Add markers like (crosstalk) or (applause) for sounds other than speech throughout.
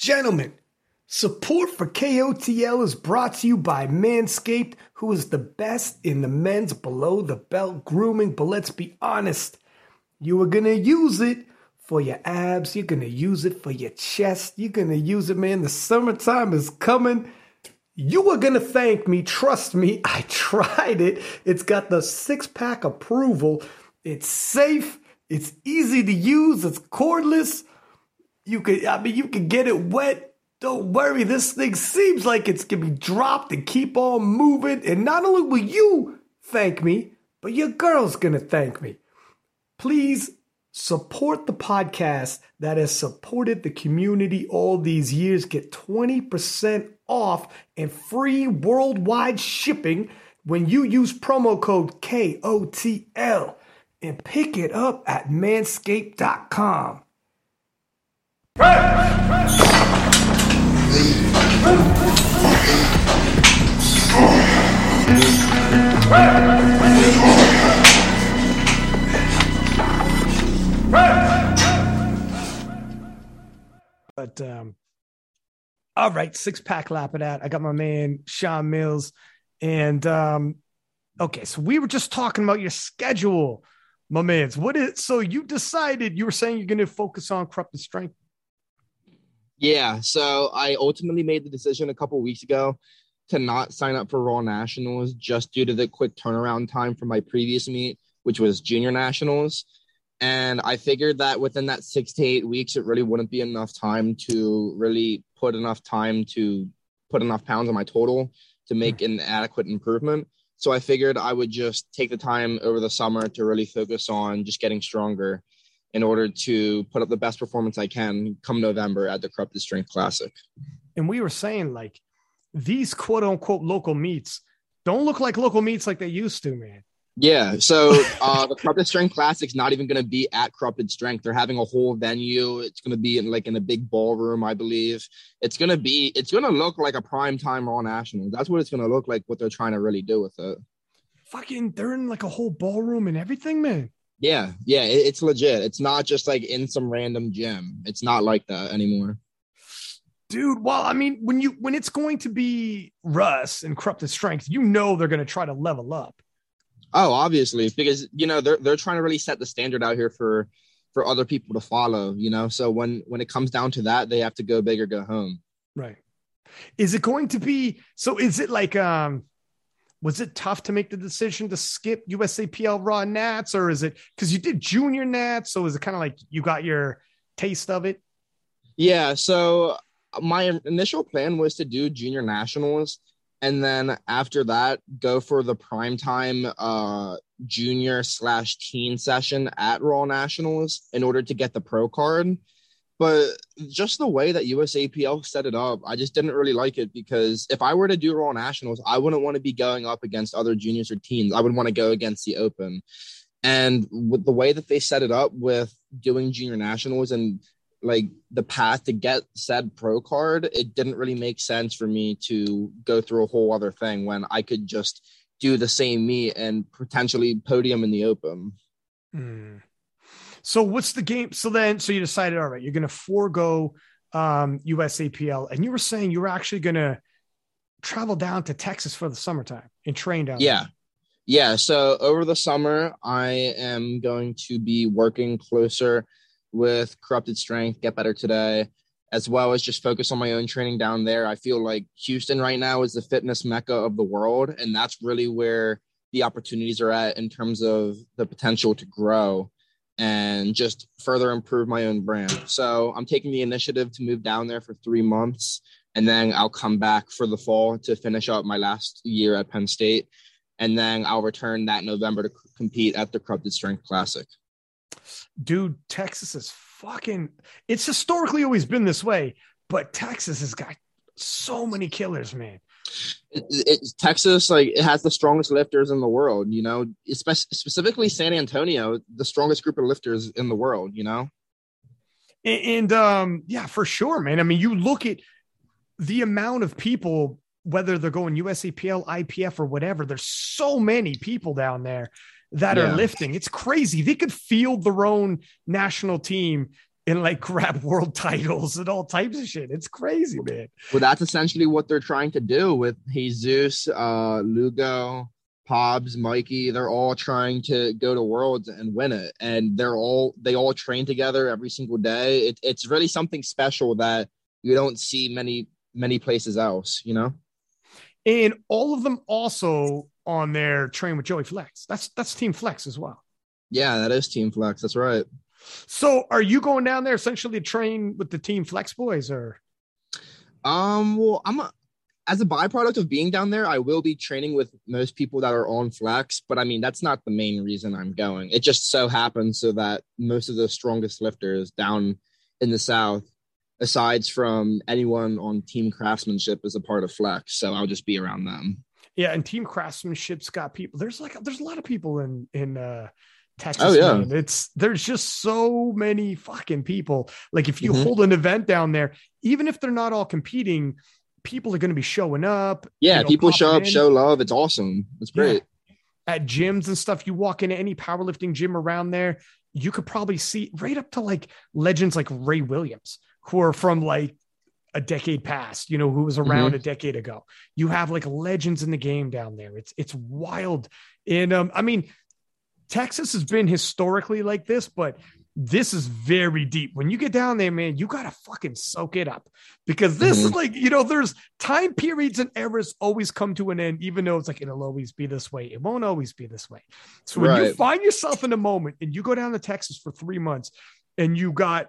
Gentlemen, support for KOTL is brought to you by Manscaped, who is the best in the men's below the belt grooming. But let's be honest, you are going to use it for your abs, you're going to use it for your chest, you're going to use it, man. The summertime is coming. You are going to thank me. Trust me, (laughs) I tried it. It's got the six pack approval. It's safe, it's easy to use, it's cordless. You could, I mean, you could get it wet. Don't worry, this thing seems like it's gonna be dropped and keep on moving. And not only will you thank me, but your girl's gonna thank me. Please support the podcast that has supported the community all these years. Get 20% off and free worldwide shipping when you use promo code KOTL and pick it up at manscaped.com. But um, all right, six pack lap it out. I got my man Sean Mills, and um, okay, so we were just talking about your schedule, my man's. What is so you decided you were saying you're going to focus on corrupted strength? Yeah, so I ultimately made the decision a couple weeks ago to not sign up for Raw Nationals just due to the quick turnaround time from my previous meet, which was Junior Nationals. And I figured that within that six to eight weeks, it really wouldn't be enough time to really put enough time to put enough pounds on my total to make an adequate improvement. So I figured I would just take the time over the summer to really focus on just getting stronger in order to put up the best performance I can come November at the Corrupted Strength Classic. And we were saying like these quote unquote local meets don't look like local meets like they used to, man. Yeah. So uh, (laughs) the Corrupted Strength Classic's not even going to be at Corrupted Strength. They're having a whole venue. It's going to be in like in a big ballroom, I believe. It's going to be. It's going to look like a prime time Raw National. That's what it's going to look like. What they're trying to really do with it. Fucking, they're in like a whole ballroom and everything, man. Yeah, yeah, it, it's legit. It's not just like in some random gym. It's not like that anymore. Dude, well, I mean, when you when it's going to be Russ and Corrupted Strength, you know they're going to try to level up. Oh, obviously, because you know they're they're trying to really set the standard out here for for other people to follow. You know, so when when it comes down to that, they have to go big or go home. Right. Is it going to be so? Is it like um? Was it tough to make the decision to skip USAPL Raw Nats, or is it because you did Junior Nats? So is it kind of like you got your taste of it? Yeah. So my initial plan was to do Junior Nationals and then after that go for the primetime uh junior slash teen session at raw nationals in order to get the pro card but just the way that usapl set it up i just didn't really like it because if i were to do raw nationals i wouldn't want to be going up against other juniors or teens i would want to go against the open and with the way that they set it up with doing junior nationals and like the path to get said pro card, it didn't really make sense for me to go through a whole other thing when I could just do the same meet and potentially podium in the open. Mm. So what's the game? So then, so you decided, all right, you're going to forego um, USAPL, and you were saying you were actually going to travel down to Texas for the summertime and train down. There. Yeah. There. Yeah. So over the summer, I am going to be working closer with Corrupted Strength, Get Better Today, as well as just focus on my own training down there. I feel like Houston right now is the fitness mecca of the world, and that's really where the opportunities are at in terms of the potential to grow and just further improve my own brand. So I'm taking the initiative to move down there for three months, and then I'll come back for the fall to finish up my last year at Penn State. And then I'll return that November to compete at the Corrupted Strength Classic dude, Texas is fucking. It's historically always been this way, but Texas has got so many killers, man. It, it, Texas, like, it has the strongest lifters in the world. You know, Espe- specifically San Antonio, the strongest group of lifters in the world. You know, and, and um, yeah, for sure, man. I mean, you look at the amount of people whether they're going USAPL, IPF, or whatever, there's so many people down there that yeah. are lifting. It's crazy. They could field their own national team and like grab (laughs) world titles and all types of shit. It's crazy, man. Well, that's essentially what they're trying to do with Jesus, uh, Lugo, Hobbs, Mikey, they're all trying to go to Worlds and win it, and they're all they all train together every single day. It, it's really something special that you don't see many many places else, you know. And all of them also on their train with Joey Flex. That's that's Team Flex as well. Yeah, that is Team Flex. That's right. So, are you going down there essentially to train with the Team Flex boys, or? Um. Well, I'm a, as a byproduct of being down there, I will be training with most people that are on flex, but I mean, that's not the main reason I'm going. It just so happens so that most of the strongest lifters down in the South, aside from anyone on team craftsmanship, is a part of flex. So I'll just be around them. Yeah. And team craftsmanship's got people. There's like, there's a lot of people in, in, uh, Texas. Oh yeah, man. it's there's just so many fucking people. Like if you mm-hmm. hold an event down there, even if they're not all competing, people are going to be showing up. Yeah, you know, people show up, in. show love. It's awesome. It's great. Yeah. At gyms and stuff, you walk into any powerlifting gym around there, you could probably see right up to like legends like Ray Williams, who are from like a decade past, you know, who was around mm-hmm. a decade ago. You have like legends in the game down there. It's it's wild. And um, I mean, Texas has been historically like this, but this is very deep. When you get down there, man, you gotta fucking soak it up because this mm-hmm. is like you know, there's time periods and eras always come to an end, even though it's like it'll always be this way. It won't always be this way. So when right. you find yourself in a moment and you go down to Texas for three months and you got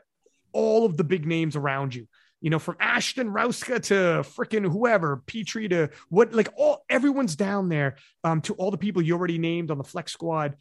all of the big names around you, you know, from Ashton Rouska to freaking whoever, Petrie to what, like all everyone's down there. Um, to all the people you already named on the flex squad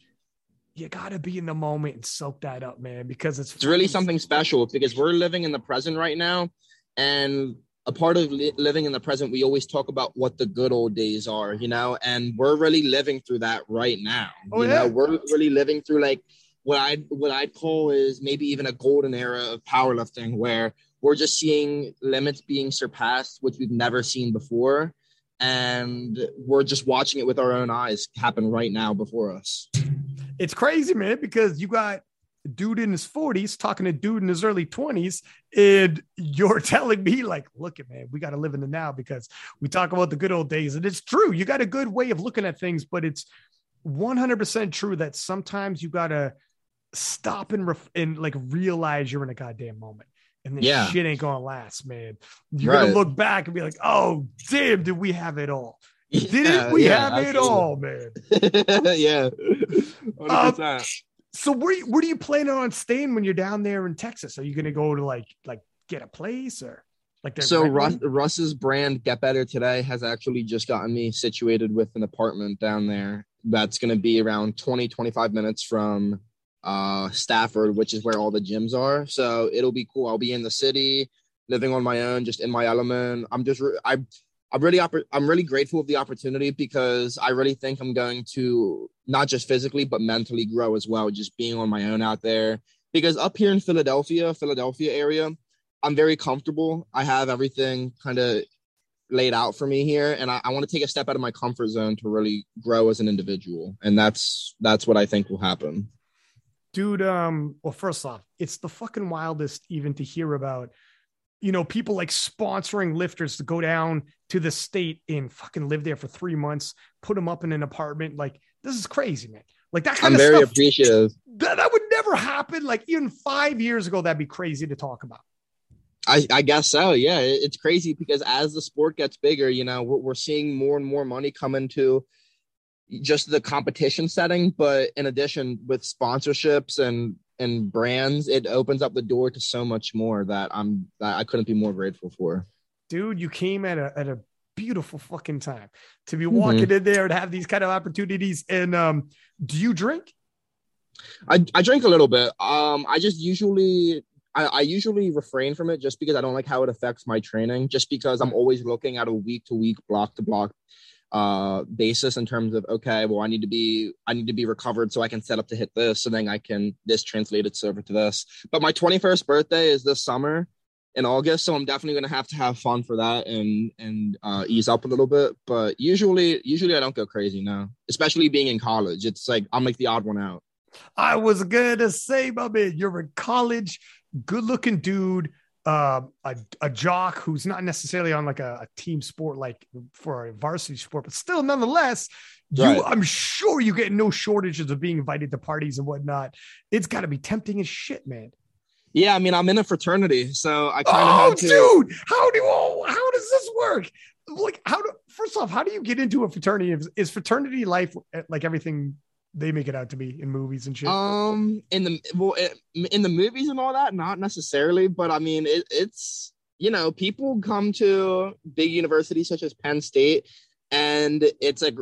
you got to be in the moment and soak that up, man, because it's it's really something special because we're living in the present right now, and a part of li- living in the present, we always talk about what the good old days are, you know, and we're really living through that right now. Oh, you yeah. know, we're really living through like what I what I'd call is maybe even a golden era of powerlifting where we're just seeing limits being surpassed, which we've never seen before. And we're just watching it with our own eyes happen right now before us it's crazy, man, because you got a dude in his 40s talking to a dude in his early 20s and you're (laughs) telling me like look at man we got to live in the now because we talk about the good old days and it's true you got a good way of looking at things but it's 100% true that sometimes you got to stop and ref- and like realize you're in a goddamn moment and then yeah. shit ain't gonna last man you're right. gonna look back and be like oh damn did we have it all didn't we yeah, have absolutely. it all, man? (laughs) yeah. Um, so where where do you plan on staying when you're down there in Texas? Are you going to go to like like get a place or like so Russ, Russ's brand Get Better Today has actually just gotten me situated with an apartment down there that's going to be around 20 25 minutes from uh Stafford, which is where all the gyms are. So it'll be cool. I'll be in the city, living on my own, just in my element. I'm just I I'm really I'm really grateful of the opportunity because I really think I'm going to not just physically but mentally grow as well, just being on my own out there. Because up here in Philadelphia, Philadelphia area, I'm very comfortable. I have everything kind of laid out for me here, and I, I want to take a step out of my comfort zone to really grow as an individual, and that's that's what I think will happen. Dude, um, well, first off, it's the fucking wildest even to hear about you know, people like sponsoring lifters to go down to the state and fucking live there for three months, put them up in an apartment. Like, this is crazy, man. Like that kind I'm of very stuff, appreciative. That, that would never happen. Like even five years ago, that'd be crazy to talk about. I, I guess so. Yeah, it's crazy because as the sport gets bigger, you know, we're, we're seeing more and more money come into just the competition setting. But in addition, with sponsorships and and brands, it opens up the door to so much more that I'm that I couldn't be more grateful for. Dude, you came at a at a beautiful fucking time to be walking mm-hmm. in there and have these kind of opportunities. And um, do you drink? I, I drink a little bit. Um, I just usually I, I, usually refrain from it just because I don't like how it affects my training. Just because I'm always looking at a week to week, block to block uh basis in terms of okay well i need to be i need to be recovered so i can set up to hit this so then i can this translate translated over to this. But my 21st birthday is this summer in august so i'm definitely to have to have fun for that and and uh ease up a little bit. But usually usually i don't go crazy now especially being in college. It's like i'm like the odd one out. I was gonna say, my man, you're in college good looking dude, uh, a, a jock who's not necessarily on like a, a, team sport, like for a varsity sport, but still, nonetheless, right. you, I'm sure you get no shortages of being invited to parties and whatnot. It's got to be tempting as shit, man. Yeah, I mean, I'm in a fraternity, so I kind of oh, had to. Dude, how do oh, how does this work? Like, how do first off, how do you get into a fraternity? Is, is fraternity life eh, like everything they make it out to be in movies and shit? Um, in the well, in the movies and all that, not necessarily, but I mean, it, it's you know, people come to big universities such as Penn State, and it's like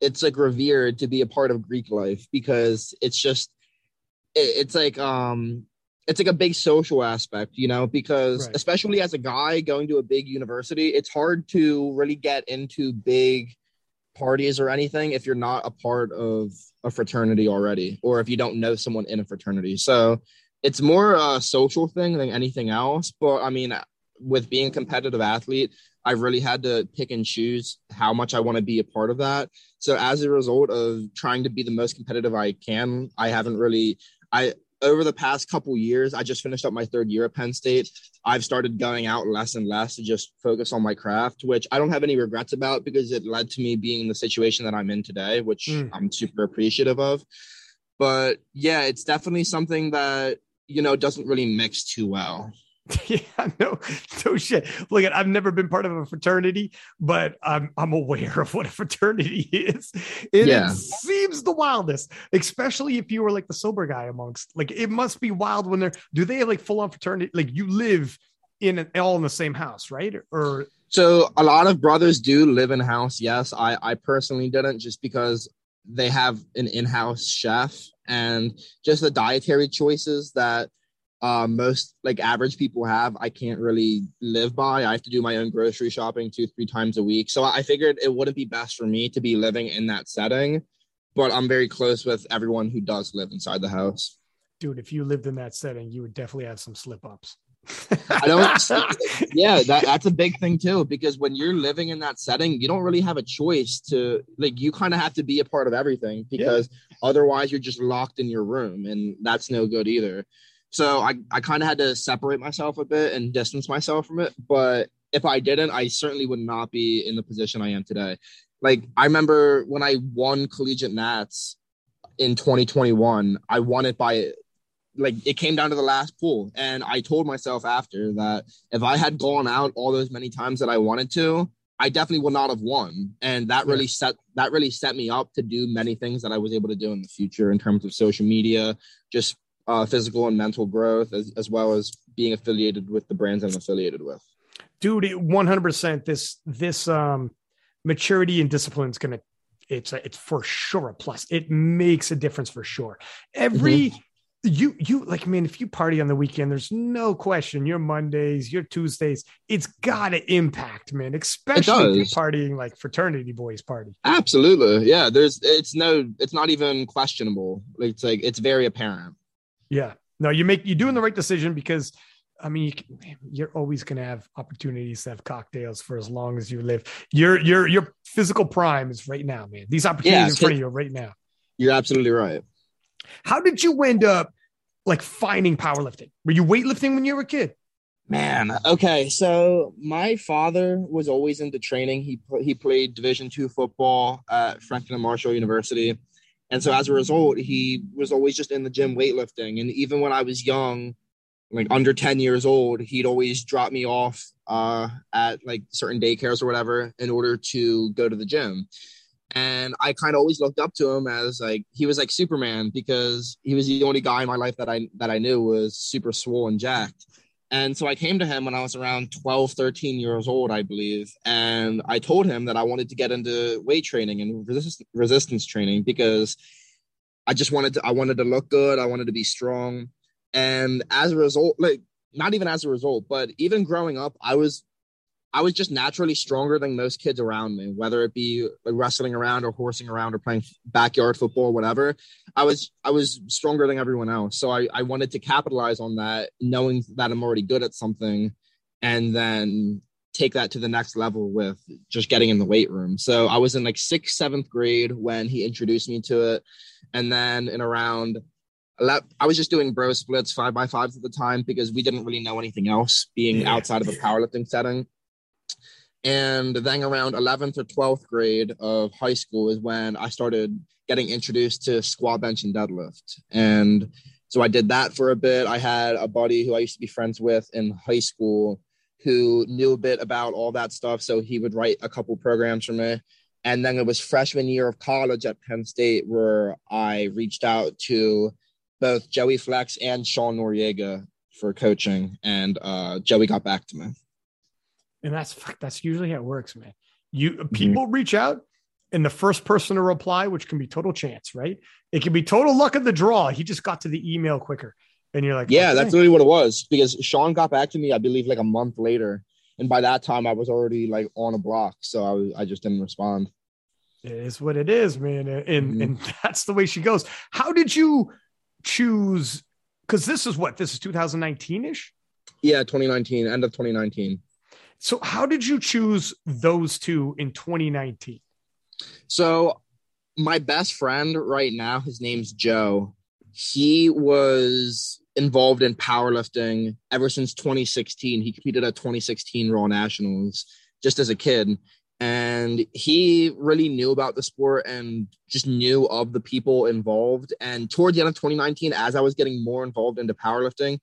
it's like revered to be a part of Greek life because it's just it, it's like um it's like a big social aspect, you know, because right. especially as a guy going to a big university, it's hard to really get into big parties or anything if you're not a part of a fraternity already or if you don't know someone in a fraternity. So it's more a social thing than anything else. But I mean, with being a competitive athlete, I really had to pick and choose how much I want to be a part of that. So as a result of trying to be the most competitive I can, I haven't really I over the past couple years, I just finished up my third year at Penn State. I've started going out less and less to just focus on my craft, which I don't have any regrets about because it led to me being in the situation that I'm in today, which mm. I'm super appreciative of. But yeah, it's definitely something that, you know, doesn't really mix too well. (laughs) yeah, no, no shit. Look, at I've never been part of a fraternity, but I'm I'm aware of what a fraternity (laughs) is. It, yeah. seems the wildest, especially if you were like the sober guy amongst. Like, it must be wild when they're. Do they have like full on fraternity? Like, you live in an, all in the same house, right? Or so a lot of brothers do live in house. Yes, I I personally didn't just because they have an in-house chef and just the dietary choices that uh, most like average people have i can't really live by i have to do my own grocery shopping two three times a week so i figured it wouldn't be best for me to be living in that setting but i'm very close with everyone who does live inside the house dude if you lived in that setting you would definitely have some slip ups I don't. (laughs) yeah, that, that's a big thing too. Because when you're living in that setting, you don't really have a choice to like. You kind of have to be a part of everything because yeah. otherwise you're just locked in your room, and that's no good either. So I, I kind of had to separate myself a bit and distance myself from it. But if I didn't, I certainly would not be in the position I am today. Like I remember when I won collegiate nats in 2021, I won it by like it came down to the last pool. And I told myself after that if I had gone out all those many times that I wanted to, I definitely would not have won. And that really set that really set me up to do many things that I was able to do in the future in terms of social media, just uh, physical and mental growth, as, as well as being affiliated with the brands I'm affiliated with. Dude, 100%. This, this, um, maturity and discipline is going to, it's, a, it's for sure a plus. It makes a difference for sure. Every, mm-hmm you you like man if you party on the weekend there's no question your mondays your tuesdays it's got to impact man especially if you're partying like fraternity boys party absolutely yeah there's it's no it's not even questionable it's like it's very apparent yeah. No, you make you're doing the right decision because I mean, you are always going to have opportunities to have cocktails for as long as you live. Your your your physical prime is right now, man. These opportunities yeah, in front of you right now. You're absolutely right. How did you end up like finding powerlifting? Were you weightlifting when you were a kid? Man, okay. So my father was always into training. He he played Division two football at Franklin and Marshall University. And so as a result, he was always just in the gym weightlifting. And even when I was young, like under 10 years old, he'd always drop me off uh, at like certain daycares or whatever in order to go to the gym. And I kind of always looked up to him as like he was like Superman because he was the only guy in my life that I that I knew was super swole and jacked. And so I came to him when I was around 12, 13 years old, I believe. And I told him that I wanted to get into weight training and resist- resistance training because I just wanted to, I wanted to look good. I wanted to be strong. And as a result, like, not even as a result, but even growing up, I was I was just naturally stronger than most kids around me, whether it be like wrestling around or horsing around or playing backyard football or whatever. I was I was stronger than everyone else. So I, I wanted to capitalize on that, knowing that I'm already good at something, and then take that to the next level with just getting in the weight room. So I was in like sixth, seventh grade when he introduced me to it. And then in around I was just doing bro splits five by fives at the time because we didn't really know anything else being yeah. outside of a powerlifting setting. And then around 11th or 12th grade of high school is when I started getting introduced to squat, bench, and deadlift. And so I did that for a bit. I had a buddy who I used to be friends with in high school who knew a bit about all that stuff. So he would write a couple programs for me. And then it was freshman year of college at Penn State where I reached out to both Joey Flex and Sean Noriega for coaching, and uh, Joey got back to me. And that's that's usually how it works, man. You mm-hmm. people mm-hmm. reach out, and the first person to reply, which can be total chance, right? It can be total luck of the draw. He just got to the email quicker, and you're like, yeah, okay. that's really what it was. Because Sean got back to me, I believe, like a month later, and by that time, I was already like on a block, so I was, I just didn't respond. It is what it is, man, and mm-hmm. and that's the way she goes. How did you? choose because this is what this is 2019 ish. Yeah, 2019, end of 2019. So, how did you choose those two in 2019? So, my best friend right now, his name's Joe. He was involved in powerlifting ever since 2016. He competed at 2016 Raw Nationals just as a kid and he really knew about the sport and just knew of the people involved and toward the end of 2019 as i was getting more involved into powerlifting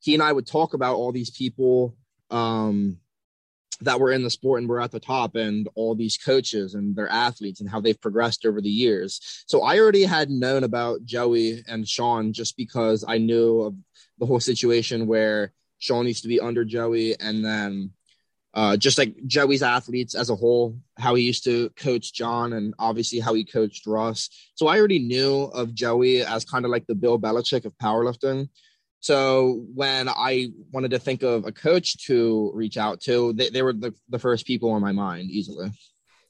he and i would talk about all these people um, that were in the sport and were at the top and all these coaches and their athletes and how they've progressed over the years so i already had known about joey and sean just because i knew of the whole situation where sean used to be under joey and then uh, just like Joey's athletes as a whole, how he used to coach John and obviously how he coached Russ. So I already knew of Joey as kind of like the Bill Belichick of powerlifting. So when I wanted to think of a coach to reach out to, they, they were the, the first people on my mind easily.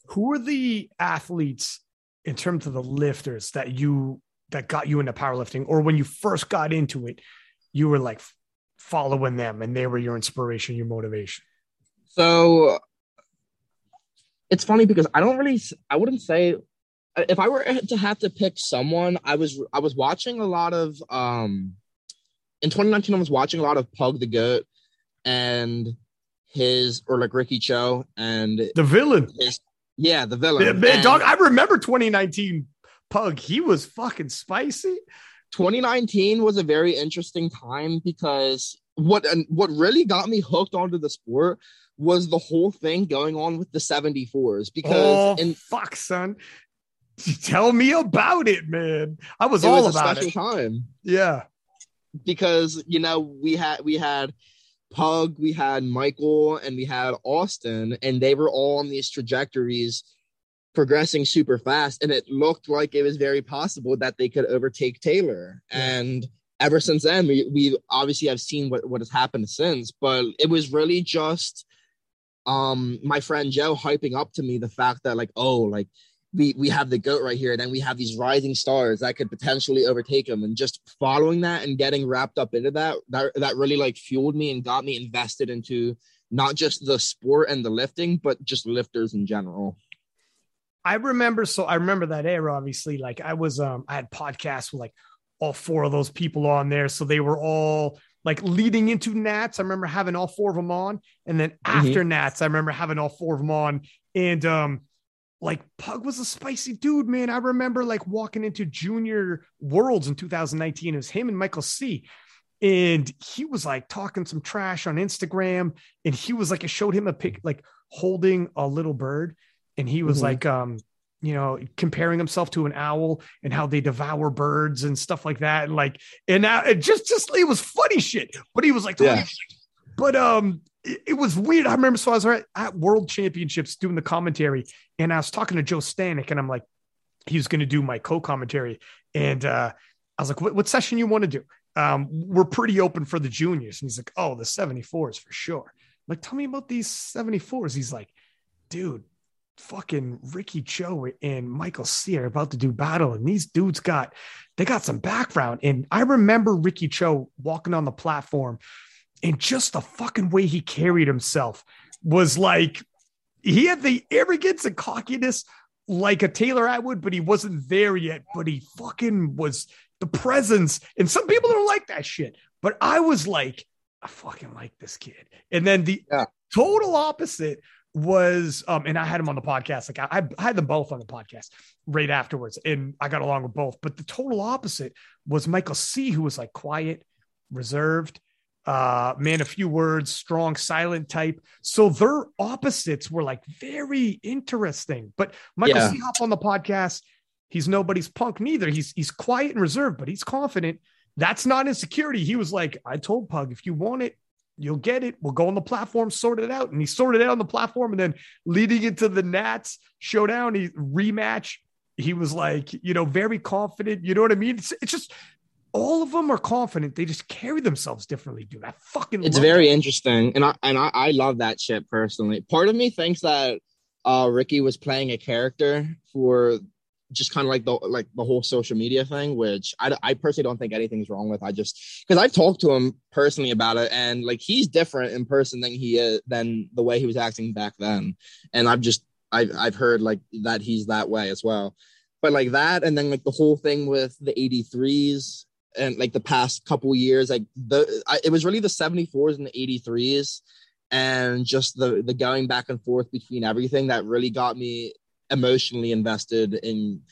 Who are the athletes in terms of the lifters that you that got you into powerlifting or when you first got into it, you were like following them and they were your inspiration, your motivation? So it's funny because I don't really, I wouldn't say if I were to have to pick someone, I was I was watching a lot of um in 2019 I was watching a lot of Pug the Goat and his or like Ricky Cho and the villain. His, yeah, the villain. Yeah, man, dog, I remember 2019 Pug. He was fucking spicy. 2019 was a very interesting time because what and what really got me hooked onto the sport was the whole thing going on with the 74s because oh, in fuck son (laughs) tell me about it man i was all was about it time yeah because you know we had we had pug we had michael and we had austin and they were all on these trajectories progressing super fast and it looked like it was very possible that they could overtake taylor yeah. and ever since then we, we obviously have seen what, what has happened since but it was really just um my friend Joe hyping up to me the fact that like oh like we we have the goat right here and then we have these rising stars that could potentially overtake him and just following that and getting wrapped up into that that that really like fueled me and got me invested into not just the sport and the lifting but just lifters in general I remember so I remember that era obviously like I was um I had podcasts with like all four of those people on there so they were all like leading into Nats, I remember having all four of them on, and then mm-hmm. after mm-hmm. Nats, I remember having all four of them on. And um, like Pug was a spicy dude, man. I remember like walking into Junior Worlds in 2019. It was him and Michael C. And he was like talking some trash on Instagram, and he was like, I showed him a pic, like holding a little bird, and he was mm-hmm. like, um, you know, comparing himself to an owl and how they devour birds and stuff like that. And like, and now it just, just, it was funny shit, but he was like, yeah. but, um, it, was weird. I remember, so I was at, world championships doing the commentary and I was talking to Joe Stanek and I'm like, he was going to do my co-commentary. And, uh, I was like, what, what session you want to do? Um, we're pretty open for the juniors. And he's like, oh, the 74s for sure. I'm like, tell me about these 74s. He's like, dude, fucking Ricky Cho and Michael C are about to do battle, and these dudes got they got some background. And I remember Ricky Cho walking on the platform, and just the fucking way he carried himself was like he had the arrogance and cockiness like a Taylor Atwood, but he wasn't there yet. But he fucking was the presence. And some people don't like that shit. But I was like, I fucking like this kid. And then the yeah. total opposite was um and I had him on the podcast like I, I had them both on the podcast right afterwards and I got along with both but the total opposite was Michael C who was like quiet reserved uh man a few words strong silent type so their opposites were like very interesting but Michael yeah. C hop on the podcast he's nobody's punk neither he's he's quiet and reserved but he's confident that's not insecurity he was like I told Pug if you want it You'll get it. We'll go on the platform, sort it out. And he sorted it out on the platform. And then leading into the Nats showdown, he rematch. He was like, you know, very confident. You know what I mean? It's, it's just all of them are confident. They just carry themselves differently, dude. I fucking It's very interesting. And I and I, I love that shit personally. Part of me thinks that uh Ricky was playing a character for just kind of like the like the whole social media thing, which I, I personally don't think anything's wrong with. I just because I've talked to him personally about it, and like he's different in person than he is than the way he was acting back then, and I've just I've I've heard like that he's that way as well, but like that, and then like the whole thing with the 83s and like the past couple years, like the I, it was really the 74s and the 83s and just the the going back and forth between everything that really got me emotionally invested in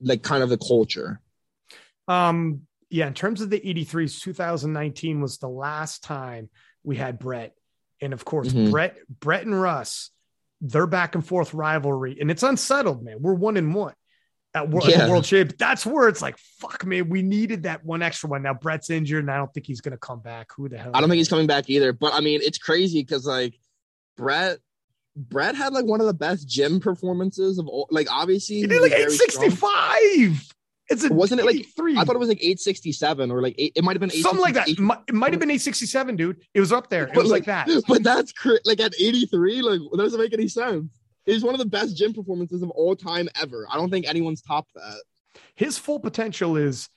like kind of the culture. Um, yeah, in terms of the 83s, 2019 was the last time we had Brett. And of course, mm-hmm. Brett, Brett and Russ, their back and forth rivalry, and it's unsettled, man. We're one and one at world, yeah. world champ. That's where it's like, fuck, man, we needed that one extra one. Now Brett's injured, and I don't think he's gonna come back. Who the hell? I don't think he's coming back either. But I mean, it's crazy because like Brett Brett had like one of the best gym performances of all. Like obviously, he did like eight sixty five. It's a wasn't it like three? I thought it was like eight sixty seven or like eight, it might have been something like that. It might have been eight sixty seven, dude. It was up there. It was like, like that. But that's cr- like at eighty three. Like that doesn't make any sense. It's one of the best gym performances of all time ever. I don't think anyone's topped that. His full potential is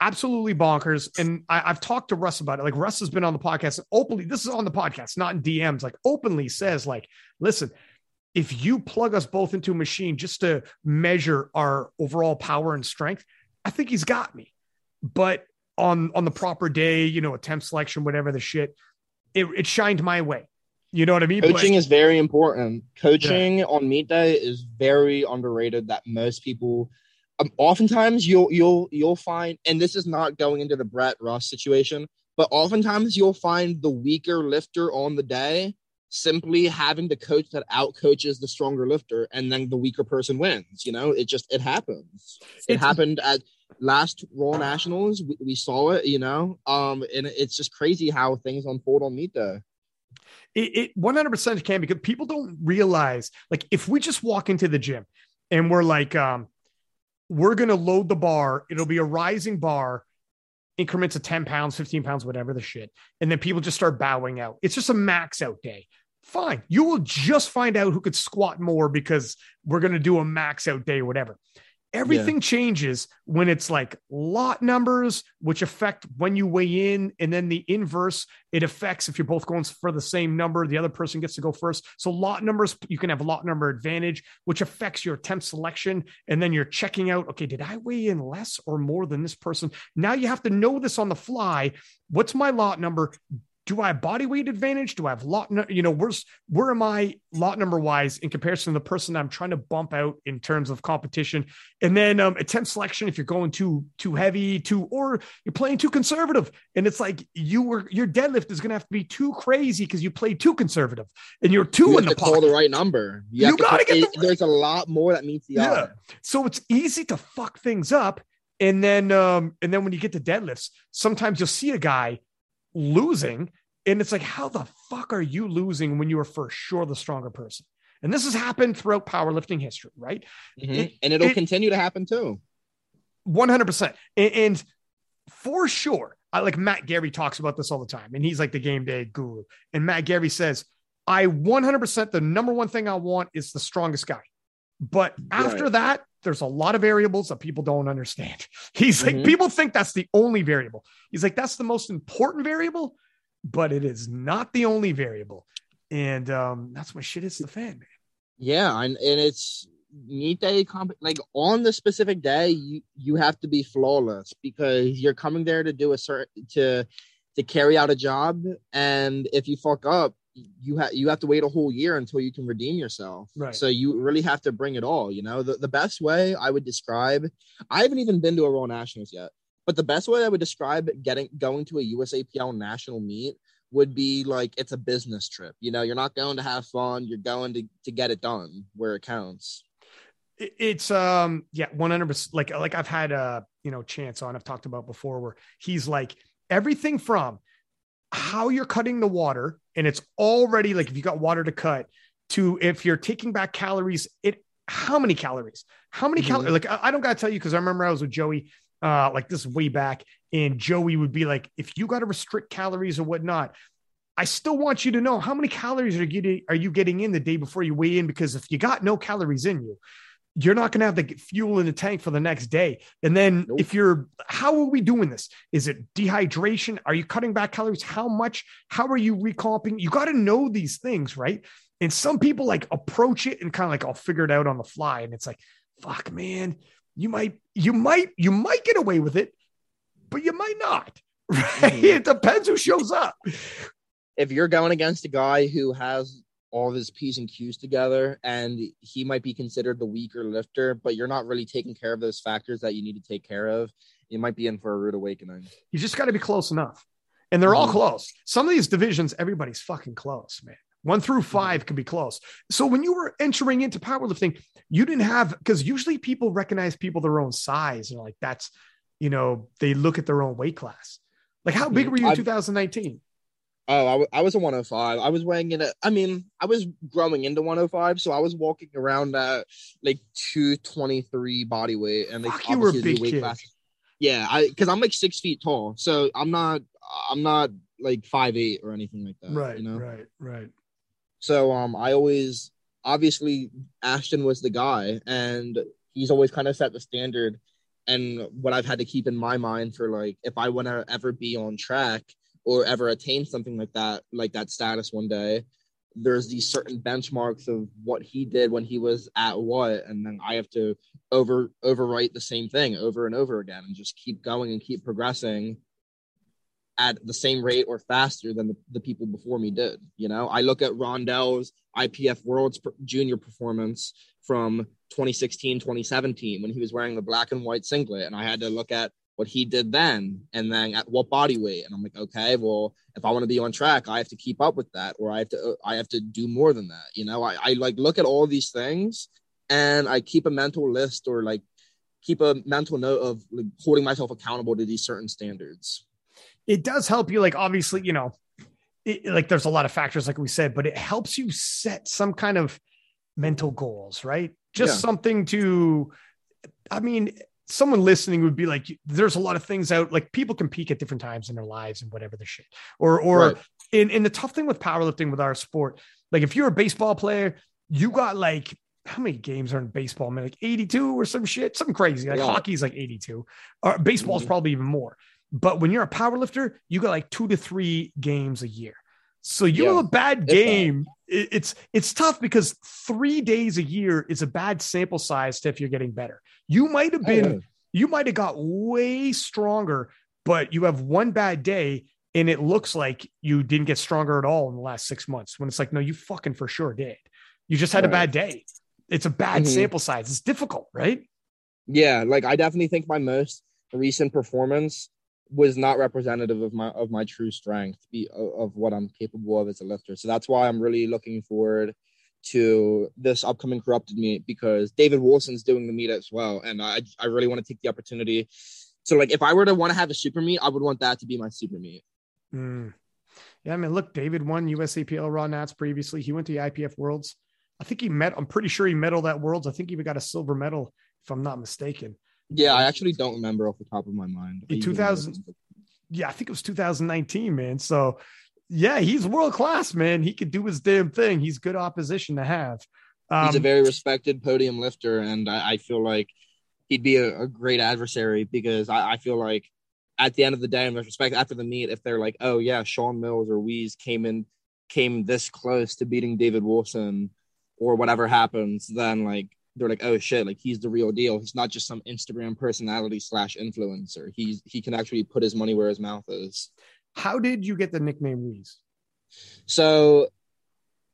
absolutely bonkers. And I, have talked to Russ about it. Like Russ has been on the podcast openly. This is on the podcast, not in DMs. Like openly says, like, listen, if you plug us both into a machine just to measure our overall power and strength, I think he's got me. But on on the proper day, you know, attempt selection, whatever the shit, it, it shined my way. You know what I mean? Coaching is very important. Coaching yeah. on meet day is very underrated. That most people um, oftentimes you'll you'll you'll find, and this is not going into the Brett Russ situation, but oftentimes you'll find the weaker lifter on the day simply having the coach that out coaches the stronger lifter, and then the weaker person wins. You know, it just it happens. It happened at last Raw Nationals. We, we, saw it. You know, um, and it's just crazy how things unfold on meet day. It 100% can because people don't realize like if we just walk into the gym and we're like um we're going to load the bar. It'll be a rising bar, increments of 10 pounds, 15 pounds, whatever the shit. And then people just start bowing out. It's just a max out day. Fine. You will just find out who could squat more because we're going to do a max out day or whatever. Everything yeah. changes when it's like lot numbers, which affect when you weigh in, and then the inverse, it affects if you're both going for the same number, the other person gets to go first. So lot numbers, you can have lot number advantage, which affects your attempt selection, and then you're checking out, okay, did I weigh in less or more than this person? Now you have to know this on the fly. What's my lot number? Do I have body weight advantage? Do I have lot, you know, where's, where am I lot number wise in comparison to the person I'm trying to bump out in terms of competition? And then um, attempt selection, if you're going too, too heavy, too, or you're playing too conservative. And it's like you were, your deadlift is going to have to be too crazy because you played too conservative and you're too you in the call the right number. You, you got to get the, There's a lot more that meets the yeah. Odds. So it's easy to fuck things up. And then, um, and then when you get to deadlifts, sometimes you'll see a guy losing. And it's like, how the fuck are you losing when you are for sure the stronger person? And this has happened throughout powerlifting history, right? Mm-hmm. It, and it'll it, continue to happen too. 100%. And, and for sure, I like Matt Gary talks about this all the time, and he's like the game day guru. And Matt Gary says, I 100% the number one thing I want is the strongest guy. But after right. that, there's a lot of variables that people don't understand. (laughs) He's like, mm-hmm. people think that's the only variable. He's like, that's the most important variable, but it is not the only variable. And um, that's why shit is the fan, man. Yeah, and, and it's meet day comp like on the specific day you you have to be flawless because you're coming there to do a certain to to carry out a job and if you fuck up you have you have to wait a whole year until you can redeem yourself Right. so you really have to bring it all you know the, the best way i would describe i haven't even been to a raw nationals yet but the best way i would describe getting going to a usapl national meet would be like it's a business trip you know you're not going to have fun you're going to to get it done where it counts It's um yeah, one hundred percent. Like like I've had uh you know Chance on. I've talked about before where he's like everything from how you're cutting the water and it's already like if you got water to cut to if you're taking back calories. It how many calories? How many Mhm. calories? Like I, I don't gotta tell you because I remember I was with Joey uh like this way back and Joey would be like if you got to restrict calories or whatnot. I still want you to know how many calories are getting are you getting in the day before you weigh in because if you got no calories in you, you're not going to have the fuel in the tank for the next day. And then Nope. if you're, how are we doing this? Is it dehydration? Are you cutting back calories? How much? How are you recomping? You got to know these things, right? And some people like approach it and kind of like, I'll figure it out on the fly. And it's like, fuck, man, you might, you might, you might get away with it, but you might not. Right? (laughs) Mhm. It depends who shows up. if you're going against a guy who has all of his P's and Q's together and he might be considered the weaker lifter, but you're not really taking care of those factors that you need to take care of, you might be in for a rude awakening. You just got to be close enough. And they're all Mhm. close. Some of these divisions, everybody's fucking close, man. One through 5 could be close. So when you were entering into powerlifting, you didn't have because usually people recognize people their own size and like that's you know they look at their own weight class. Like how big Mhm. were you in 2019? Oh, I, w- I was a 105. I was weighing in at, I mean, I was growing into 105, so I was walking around at like 223 body weight. And they Fuck, you were big weight kid. class- Yeah, I because I'm like six feet tall, so I'm not I'm not like five eight or anything like that. right, you know. right, right. So um, I always obviously Ashton was the guy, and he's always kind of set the standard. And what I've had to keep in my mind for like if I want to ever be on track or ever attain something like that, like that status one day, there's these certain benchmarks of what he did when he was at what, and then I have to over overwrite the same thing over and over again, and just keep going and keep progressing at the same rate or faster than the, the people before me did. You know, I look at Rondell's IPF World's junior performance from 2016, 2017 when he was wearing the black and white singlet, and I had to look at what he did then and then at what body weight? And i'm like okay well if i want to be on track i have to keep up with that or i have to uh, i have to do more than that you know? I, I like look at all these things and i keep a mental list or like keep a mental note of like holding myself accountable to these certain standards. It does help you like obviously you know it, like there's a lot of factors like we said but it helps you set some kind of mental goals right? Just Yeah. something to i mean someone listening would be like there's a lot of things out like people can peak at different times in their lives and whatever the shit or or Right. in in the tough thing with powerlifting with our sport like if you're a baseball player you got like how many games are in baseball man like 82 or some shit something crazy like Yeah. hockey's like 82 or baseball's Mhm. probably even more but when you're a power lifter, you got like two to three games a year. So you Yeah, have a bad game. it- It's it's tough because three days a year is a bad sample size to if you're getting better. You might have been, you might have got way stronger, but you have one bad day and it looks like you didn't get stronger at all in the last six months. When it's like, no, you fucking for sure did. You just had a bad day. It's a bad Mhm. sample size. It's difficult, right? yeah like i definitely think my most recent performance was not representative of my of my true strength be, of, what i'm capable of as a lifter so that's why i'm really looking forward to this upcoming corrupted meet because david wilson's doing the meet as well and i i really want to take the opportunity so like if i were to want to have a super meet i would want that to be my super meet Mm. Yeah, I mean, look, David won USAPL Raw Nats previously. He went to the IPF Worlds. I think he met. I'm pretty sure he medaled at Worlds. I think he even got a silver medal, if I'm not mistaken. Yeah i actually don't remember off the top of my mind In I even 2000 Yeah, I think it was 2019, man. So, yeah, he's world class, man. He could do his damn thing. He's good opposition to have. Um, he's a very respected podium lifter, and I, I feel like he'd be a, a great adversary because I, I feel like at the end of the day, in respect, after the meet, if they're like, oh yeah, Sean Mills or Weeze came in, came this close to beating David Wilson, or whatever happens, then like they're like, oh shit, like he's the real deal. He's not just some Instagram personality slash influencer. He's he can actually put his money where his mouth is. How did you get the nickname Wheeze? So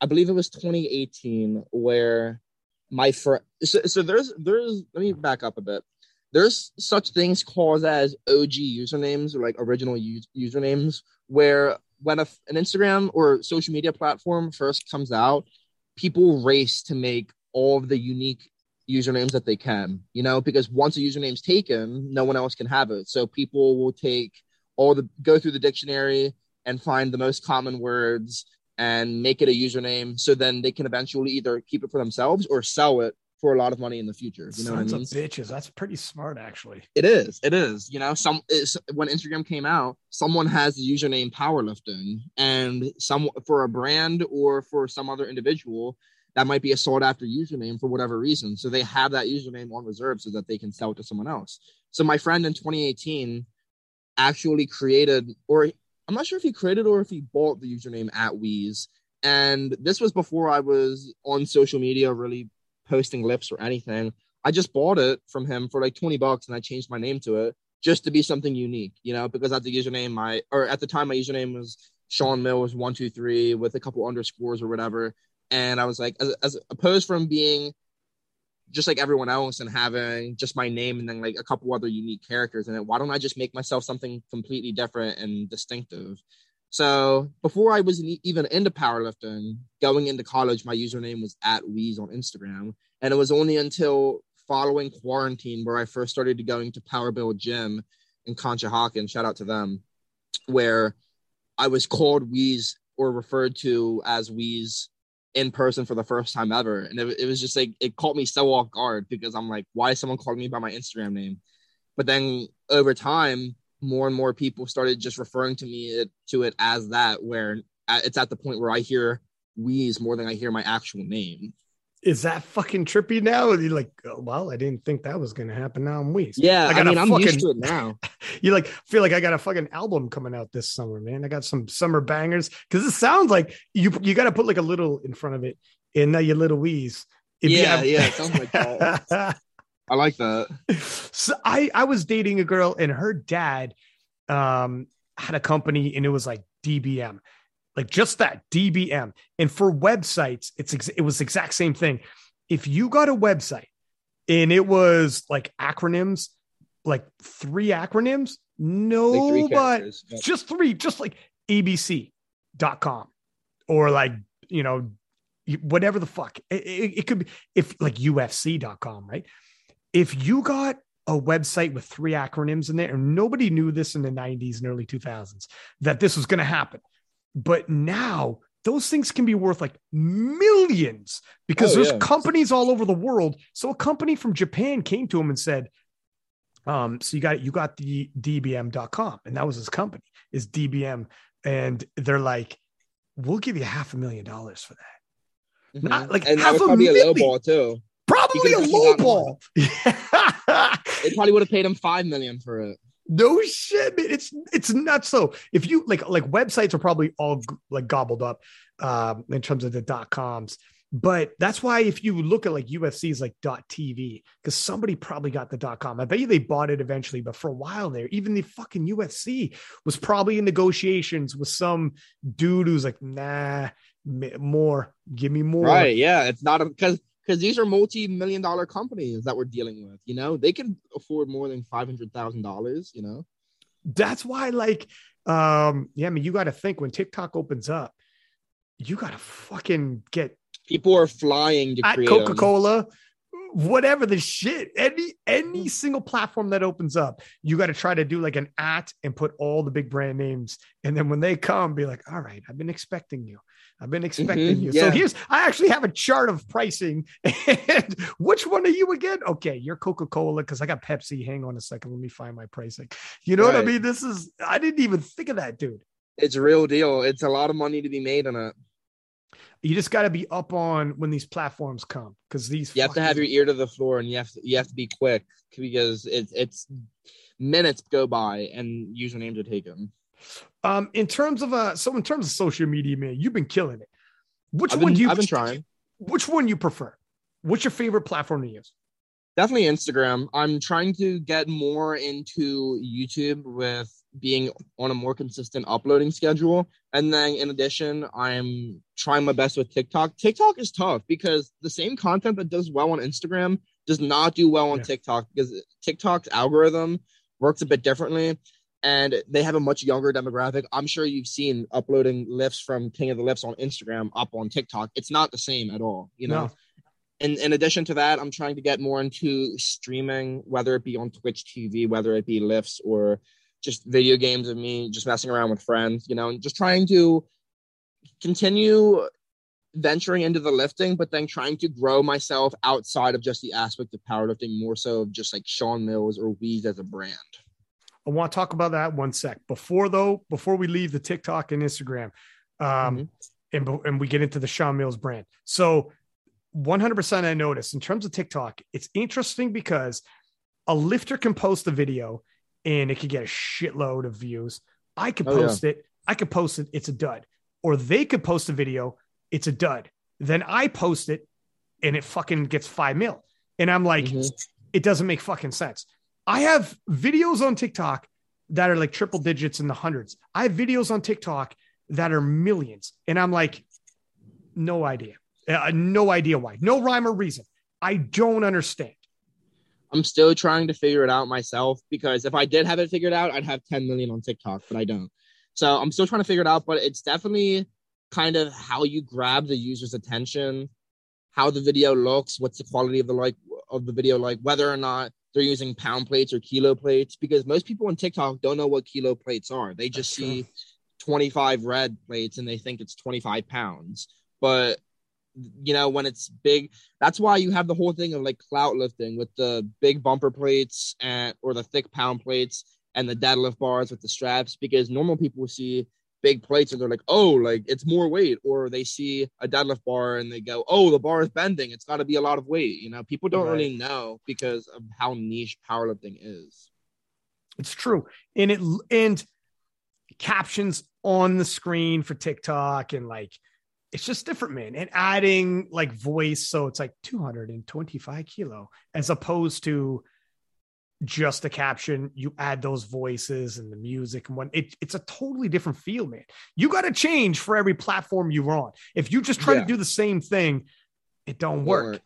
I believe it was 2018 where my friend so, so there's there's let me back up a bit. There's such things called as OG usernames or like original usernames where when a, an Instagram or social media platform first comes out, people race to make all of the unique usernames that they can, you know, because once a username's taken, no one else can have it. So people will take all the go through the dictionary and find the most common words and make it a username so then they can eventually either keep it for themselves or sell it for a lot of money in the future. You know Sons what I mean? of bitches. That's pretty smart, actually. It is. It is. You know, some is when Instagram came out, someone has the username powerlifting, and some for a brand or for some other individual that might be a sought after username for whatever reason. So they have that username on reserve so that they can sell it to someone else. So my friend in 2018 actually created, or I'm not sure if he created or if he bought the username at Wheeze. And this was before I was on social media really posting lips or anything. I just bought it from him for like 20 bucks and I changed my name to it just to be something unique, you know, because at the username, my, or at the time, my username was Sean Mills one, two, three with a couple underscores or whatever. And I was like, as, as opposed from being just like everyone else and having just my name and then like a couple other unique characters in it, why don't I just make myself something completely different and distinctive? So before I was even into powerlifting, going into college, my username was at Wheeze on Instagram. And it was only until following quarantine where I first started going to Power Build Gym in Conshohocken, shout out to them, where I was called Wheeze or referred to as Wheeze in person for the first time ever. And it, it was just like, it caught me so off guard because I'm like, why is someone calling me by my Instagram name? But then over time, more and more people started just referring to me it, to it as that, where uh, it's at the point where I hear Wheeze more than I hear my actual name. Is that fucking trippy now? You're like, oh, well, I didn't think that was going to happen. Now I'm Wheeze. Yeah, I, got mean, I'm fucking- used to it now. (laughs) You like feel like I got a fucking album coming out this summer, man. I got some summer bangers because it sounds like you you got to put like a little in front of it, and now your little Wheeze. If Yeah, have- yeah, it sounds like that. (laughs) I like that. so I I was dating a girl and her dad um had a company and it was like DBM. Like just that DBM. And for websites it's ex- it was exact same thing. If you got a website and it was like acronyms like three acronyms Like three nobody. Just three just like abc.com or like you know whatever the fuck it, it, it could be if like ufc.com right if you got a website with three acronyms in there and nobody knew this in the 90s and early 2000s that this was going to happen but now those things can be worth like millions because Oh, there's yeah. companies all over the world so a company from japan came to him and said um so you got you got the dbm.com and that was his company is dbm and they're like we'll give you half a million dollars for that Mhm. not like and that half was a probably a low million. ball too. probably a low ball (laughs) They probably would have paid him five million for it. No shit, man. It's it's nuts. So if you like like websites are probably all like gobbled up um in terms of the dot coms. But that's why if you look at like UFC's like dot TV, because somebody probably got the dot com. I bet you they bought it eventually, but for a while there, even the fucking UFC was probably in negotiations with some dude who's like, nah, more, give me more. Right? Yeah, it's not because because these are multi-million dollar companies that we're dealing with. You know, they can afford more than five hundred thousand dollars. You know, that's why like um yeah i mean you got to think when tiktok opens up you got to fucking get people are flying to at create coca-cola whatever the shit any any Hmm. single platform that opens up you got to try to do like an at and put all the big brand names and then when they come be like all right i've been expecting you i've been expecting Mhm, you. So here's i actually have a chart of pricing. (laughs) And which one are you again? Okay you're coca-cola because i got pepsi. Hang on a second. Let me find my pricing. You know what i mean? This is i didn't even think of that dude. It's a real deal. It's a lot of money to be made on it. you just got to be up on when these platforms come because these You have to have your ear to the floor, and you have to you have to be quick because it's it's minutes go by and usernames are taken. Um, in terms of uh, so in terms of social media, man, you've been killing it. Which I've one do you? I've been trying. Which one you prefer? What's your favorite platform to use? Definitely Instagram. I'm trying to get more into YouTube with being on a more consistent uploading schedule. And then in addition, I'm trying my best with TikTok. TikTok is tough because the same content that does well on Instagram does not do well on yeah. TikTok because TikTok's algorithm works a bit differently and they have a much younger demographic. I'm sure you've seen uploading lifts from King of the Lifts on Instagram up on TikTok. It's not the same at all, you know. No. And in addition to that, I'm trying to get more into streaming, whether it be on Twitch TV, whether it be lifts or just video games of me just messing around with friends, you know, and just trying to continue venturing into the lifting, but then trying to grow myself outside of just the aspect of powerlifting, more so of just like Sean Mills or Wheeze as a brand. I want to talk about that one sec. Before though, before we leave the TikTok and Instagram, um, mm-hmm. and and we get into the Sean Mills brand. So, 100% I noticed in terms of TikTok, it's interesting because a lifter can post a video and it could get a shitload of views. I could oh, post yeah. it. I could post it. It's a dud. Or they could post a video. It's a dud. Then I post it and it fucking gets five mil. And I'm like, mm-hmm. it doesn't make fucking sense. I have videos on TikTok that are like triple digits in the hundreds. I have videos on TikTok that are millions. And I'm like, no idea. Uh, no idea why. No rhyme or reason. I don't understand. I'm still trying to figure it out myself because if I did have it figured out, I'd have 10 million on TikTok, but I don't. So I'm still trying to figure it out, but it's definitely kind of how you grab the user's attention, how the video looks, what's the quality of the like of the video like, whether or not they're using pound plates or kilo plates, because most people on TikTok don't know what kilo plates are. They just That's see true. 25 red plates and they think it's 25 pounds. But you know, when it's big. That's why you have the whole thing of like clout lifting with the big bumper plates and or the thick pound plates and the deadlift bars with the straps because normal people see big plates and they're like, oh, like it's more weight, or they see a deadlift bar and they go, oh, the bar is bending. It's got to be a lot of weight. You know, people don't right. really know because of how niche powerlifting is. It's true, and it and captions on the screen for TikTok and like it's just different, man. And adding like voice, so it's like 225 kilo as opposed to just a caption. You add those voices and the music and what it, it's a totally different feel, man. You got to change for every platform you're on. If you just try yeah. to do the same thing, it don't work.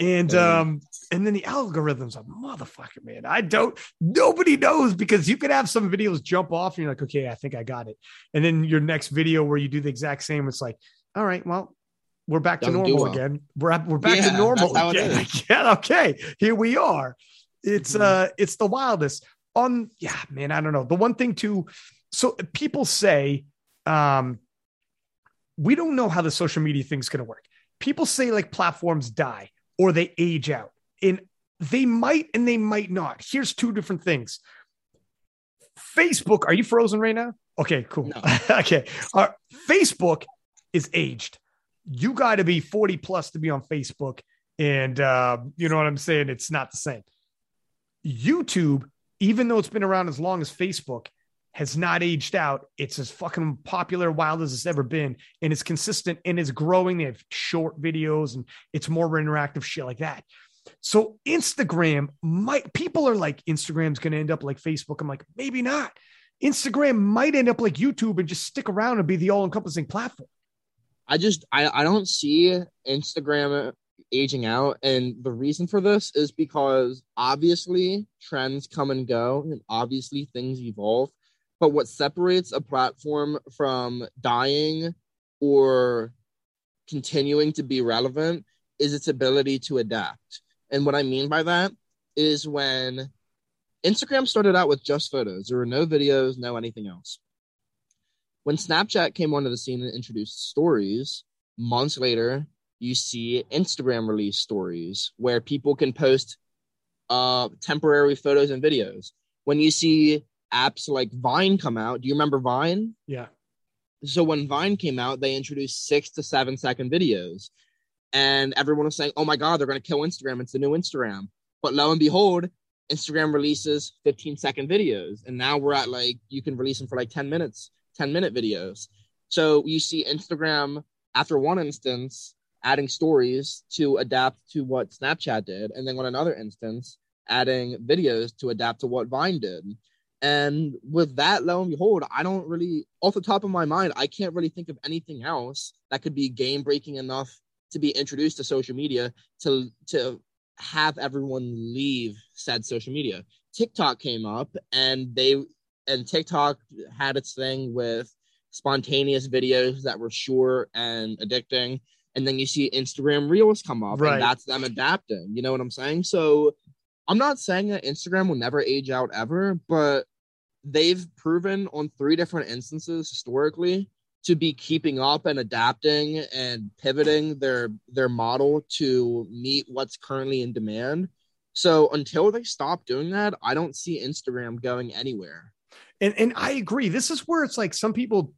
And um, and then the algorithms are motherfucker, man. I don't nobody knows because you could have some videos jump off and you're like, okay, I think I got it. And then your next video where you do the exact same, it's like, all right, well, we're back to normal well. again. We're we're back yeah, to normal again. (laughs) Yeah, okay, here we are. It's mm-hmm. uh, it's the wildest. On yeah, man, I don't know. The one thing too, so people say, um, we don't know how the social media thing's going to work. People say like platforms die or they age out, and they might and they might not. Here's two different things. Facebook, are you frozen right now? Okay, cool. No. (laughs) okay, uh, Facebook is aged. You got to be 40 plus to be on Facebook. And uh, you know what I'm saying? It's not the same. YouTube, even though it's been around as long as Facebook, has not aged out. It's as fucking popular, wild as it's ever been, and it's consistent and it's growing. They have short videos and it's more interactive shit like that. So Instagram might people are like Instagram's going to end up like Facebook. I'm like maybe not. Instagram might end up like YouTube and just stick around and be the all-encompassing platform. I just I, I don't see Instagram aging out. And the reason for this is because obviously trends come and go and obviously things evolve. But what separates a platform from dying or continuing to be relevant is its ability to adapt. And what i mean by that is when instagram started out with just photos there were no videos no anything else. When Snapchat came onto the scene and introduced stories, months later, you see Instagram release stories where people can post uh, temporary photos and videos. When you see apps like Vine come out, do you remember Vine? Yeah. So when Vine came out, they introduced six to seven second videos. And everyone was saying, oh my God, they're going to kill Instagram. It's the new Instagram. But lo and behold, Instagram releases 15 second videos. And now we're at like, you can release them for like 10 minutes. 10 minute videos. So you see Instagram after one instance adding stories to adapt to what Snapchat did, and then on another instance, adding videos to adapt to what Vine did. And with that, lo and behold, I don't really, off the top of my mind, I can't really think of anything else that could be game breaking enough to be introduced to social media to to have everyone leave said social media. TikTok came up and they and TikTok had its thing with spontaneous videos that were short and addicting. And then you see Instagram Reels come up, right. and that's them adapting. You know what I'm saying? So I'm not saying that Instagram will never age out ever, but they've proven on three different instances historically to be keeping up and adapting and pivoting their their model to meet what's currently in demand. So until they stop doing that, I don't see Instagram going anywhere. And and I agree. This is where it's like some people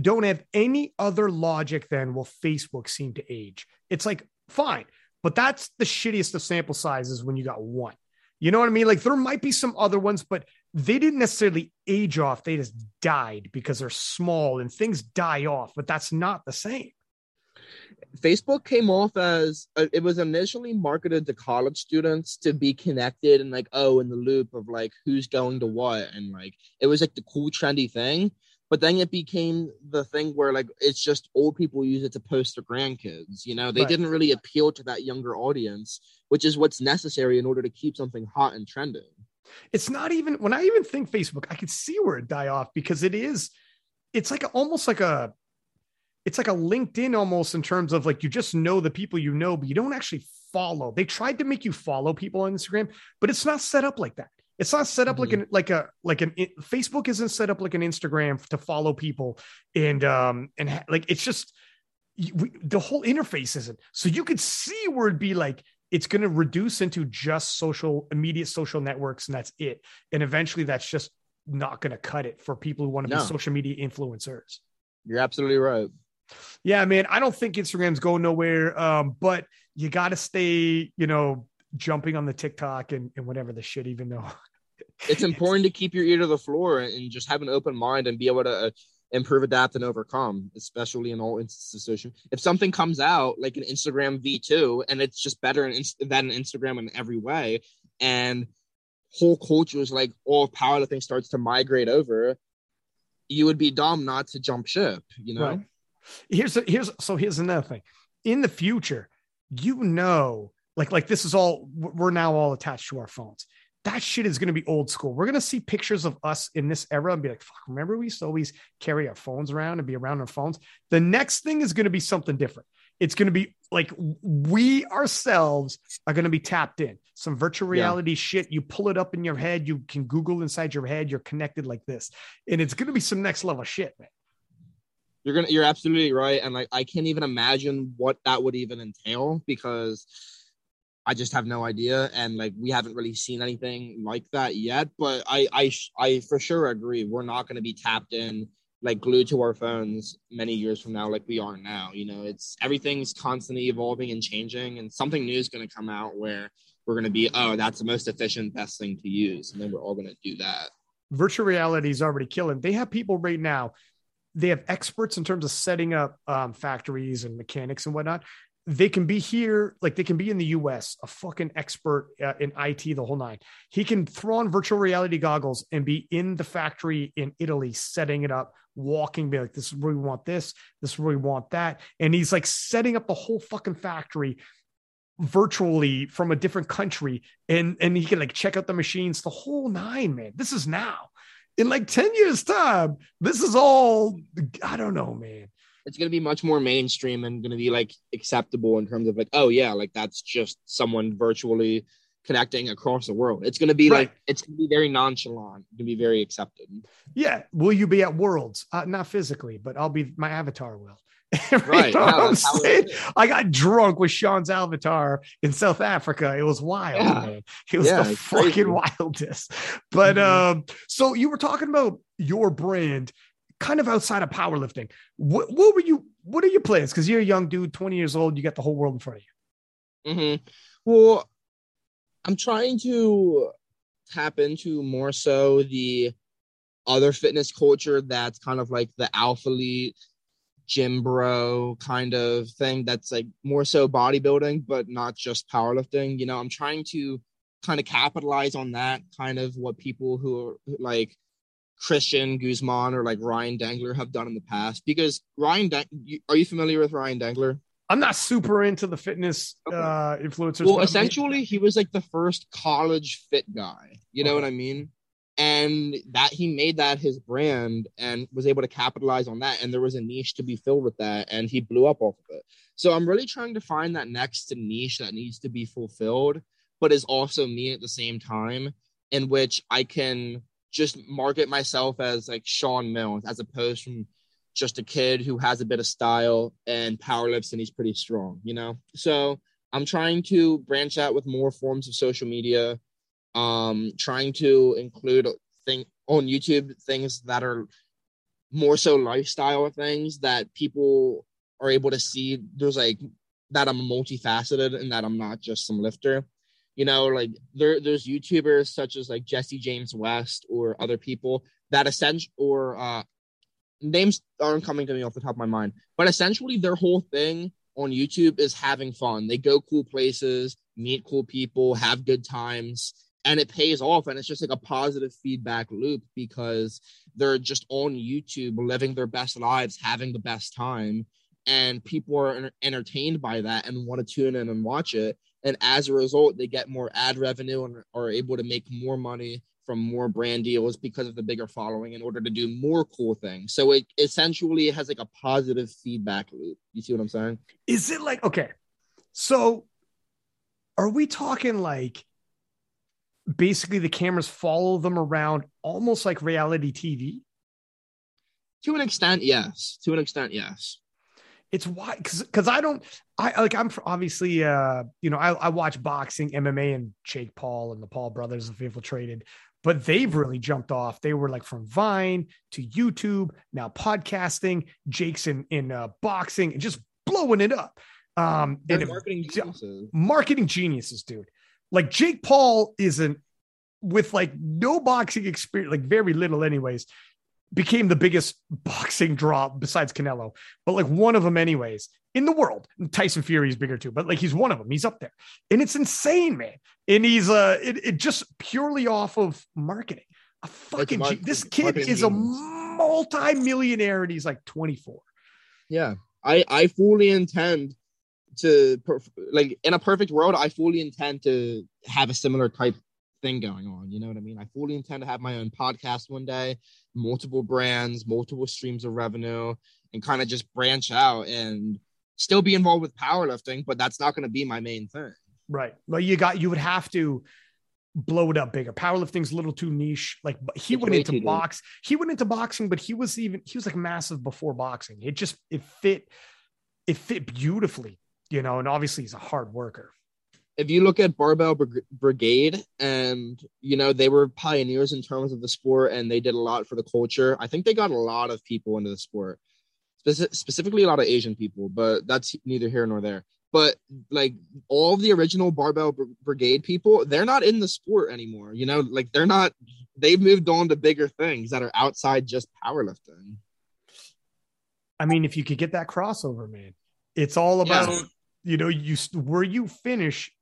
don't have any other logic than well, Facebook seemed to age. It's like fine, but that's the shittiest of sample sizes when you got one. You know what I mean? Like there might be some other ones, but they didn't necessarily age off. They just died because they're small and things die off, but that's not the same. Facebook came off as uh, it was initially marketed to college students to be connected and like, oh, in the loop of like who's going to what. And like it was like the cool, trendy thing. But then it became the thing where like it's just old people use it to post their grandkids. You know, they right. didn't really appeal to that younger audience, which is what's necessary in order to keep something hot and trending. It's not even when I even think Facebook, I could see where it die off because it is, it's like a, almost like a, it's like a LinkedIn almost in terms of like you just know the people you know, but you don't actually follow. They tried to make you follow people on Instagram, but it's not set up like that. It's not set up mm-hmm. like an like a like an Facebook isn't set up like an Instagram to follow people and um and ha- like it's just we, the whole interface isn't. So you could see where it'd be like it's going to reduce into just social immediate social networks and that's it. And eventually that's just not going to cut it for people who want to no. be social media influencers. You're absolutely right. Yeah, man, I don't think Instagram's going nowhere. Um, but you got to stay, you know, jumping on the TikTok and, and whatever the shit, even though (laughs) it's important to keep your ear to the floor and just have an open mind and be able to uh, improve, adapt, and overcome, especially in all instances. If something comes out like an Instagram V2 and it's just better than an Instagram in every way, and whole cultures like all powerlifting starts to migrate over, you would be dumb not to jump ship, you know? Right. Here's a, here's so here's another thing. In the future, you know like like this is all we're now all attached to our phones that shit is going to be old school. We're going to see pictures of us in this era and be like, fuck, remember we used to always carry our phones around and be around our phones. The next thing is going to be something different. It's going to be like we ourselves are going to be tapped in. Some virtual reality yeah. shit. You pull it up in your head. You can Google inside your head. You're connected like this. And it's going to be some next level shit, man. You're gonna, you're absolutely right, and like I can't even imagine what that would even entail because I just have no idea, and like we haven't really seen anything like that yet. But I, I, I for sure agree. We're not going to be tapped in like glued to our phones many years from now, like we are now. You know, it's everything's constantly evolving and changing, and something new is going to come out where we're going to be, oh, that's the most efficient, best thing to use, and then we're all going to do that. Virtual reality is already killing. They have people right now. They have experts in terms of setting up um, factories and mechanics and whatnot they can be here, like they can be in the US, a fucking expert uh, in IT, the whole nine. He can throw on virtual reality goggles and be in the factory in Italy, setting it up, walking, be like, this is where we want this, this is where we want that. And he's like setting up the whole fucking factory virtually from a different country. And, and he can like check out the machines, the whole nine, man. This is now. In like 10 years' time, this is all, I don't know, man it's going to be much more mainstream and going to be like acceptable in terms of like oh yeah like that's just someone virtually connecting across the world it's going to be right. like it's going to be very nonchalant It's gonna be very accepted yeah will you be at worlds uh, not physically but i'll be my avatar will (laughs) right. No, I got drunk with Sean's avatar in South Africa. It was wild, yeah. man. It was yeah, the fucking crazy. wildest. But mm-hmm. um, so you were talking about your brand kind of outside of powerlifting. What, what were you? What are your plans? Because you're a young dude, 20 years old. You got the whole world in front of you. Mm-hmm. Well, I'm trying to tap into more so the other fitness culture that's kind of like the alpha elite gym bro kind of thing that's like more so bodybuilding, but not just powerlifting. You know, I'm trying to kind of capitalize on that kind of what people who are like Christian Guzman or like Ryan Dangler have done in the past. Because Ryan, are you familiar with Ryan Dangler? I'm not super into the fitness okay. uh, influencers. Well, essentially, he was like the first college fit guy. You know what I mean? And that he made that his brand and was able to capitalize on that. And there was a niche to be filled with that, and he blew up off of it. So I'm really trying to find that next niche that needs to be fulfilled, but is also me at the same time, in which I can just market myself as like Sean Mills as opposed from just a kid who has a bit of style and power lifts and he's pretty strong, you know? So I'm trying to branch out with more forms of social media, um, trying to include thing on YouTube things that are more so lifestyle things that people are able to see. There's like that I'm multifaceted and that I'm not just some lifter you know like there there's youtubers such as like jesse james west or other people that essentially or uh names aren't coming to me off the top of my mind but essentially their whole thing on youtube is having fun. They go cool places meet cool people have good times and it pays off and it's just like a positive feedback loop because they're just on youtube living their best lives having the best time and people are entertained by that and want to tune in and watch it and as a result they get more ad revenue and are able to make more money from more brand deals because of the bigger following in order to do more cool things. So it essentially has like a positive feedback loop. You see what i'm saying? Is it like okay so are we talking like basically the cameras follow them around almost like reality tv to an extent yes. To an extent yes it's why because I don't I like I'm obviously uh you know I, I watch boxing MMA and Jake Paul and the Paul brothers have infiltrated but they've really jumped off. They were like from Vine to YouTube now podcasting Jake's in in uh, boxing and just blowing it up. Um and marketing geniuses. marketing geniuses dude. Like Jake Paul isn't with like no boxing experience like very little anyways became the biggest boxing draw besides Canelo, but like one of them, anyways, in the world. And Tyson Fury is bigger too, but like he's one of them. He's up there, and it's insane, man. And he's uh, it, it just purely off of marketing. A fucking this kid is a multi-millionaire, and he's like 24. Yeah, I I fully intend to like in a perfect world, I fully intend to have a similar type thing going on. You know what I mean? I fully intend to have my own podcast one day, multiple brands, multiple streams of revenue, and kind of just branch out and still be involved with powerlifting, but that's not going to be my main thing. Right. Well, you got you would have to blow it up bigger. Powerlifting's a little too niche. Like he it's went into box, deep. he went into boxing, but he was even he was like massive before boxing. It just it fit it fit beautifully, you know, and obviously he's a hard worker if you look at Barbell Brigade, and you know they were pioneers in terms of the sport, and they did a lot for the culture. I think they got a lot of people into the sport, Speci- specifically a lot of Asian people, but that's neither here nor there. But like all of the original Barbell Brigade people, they're not in the sport anymore. You know, like they're not. They've moved on to bigger things that are outside just powerlifting. I mean, if you could get that crossover, man, it's all about. Yeah you know you where you finish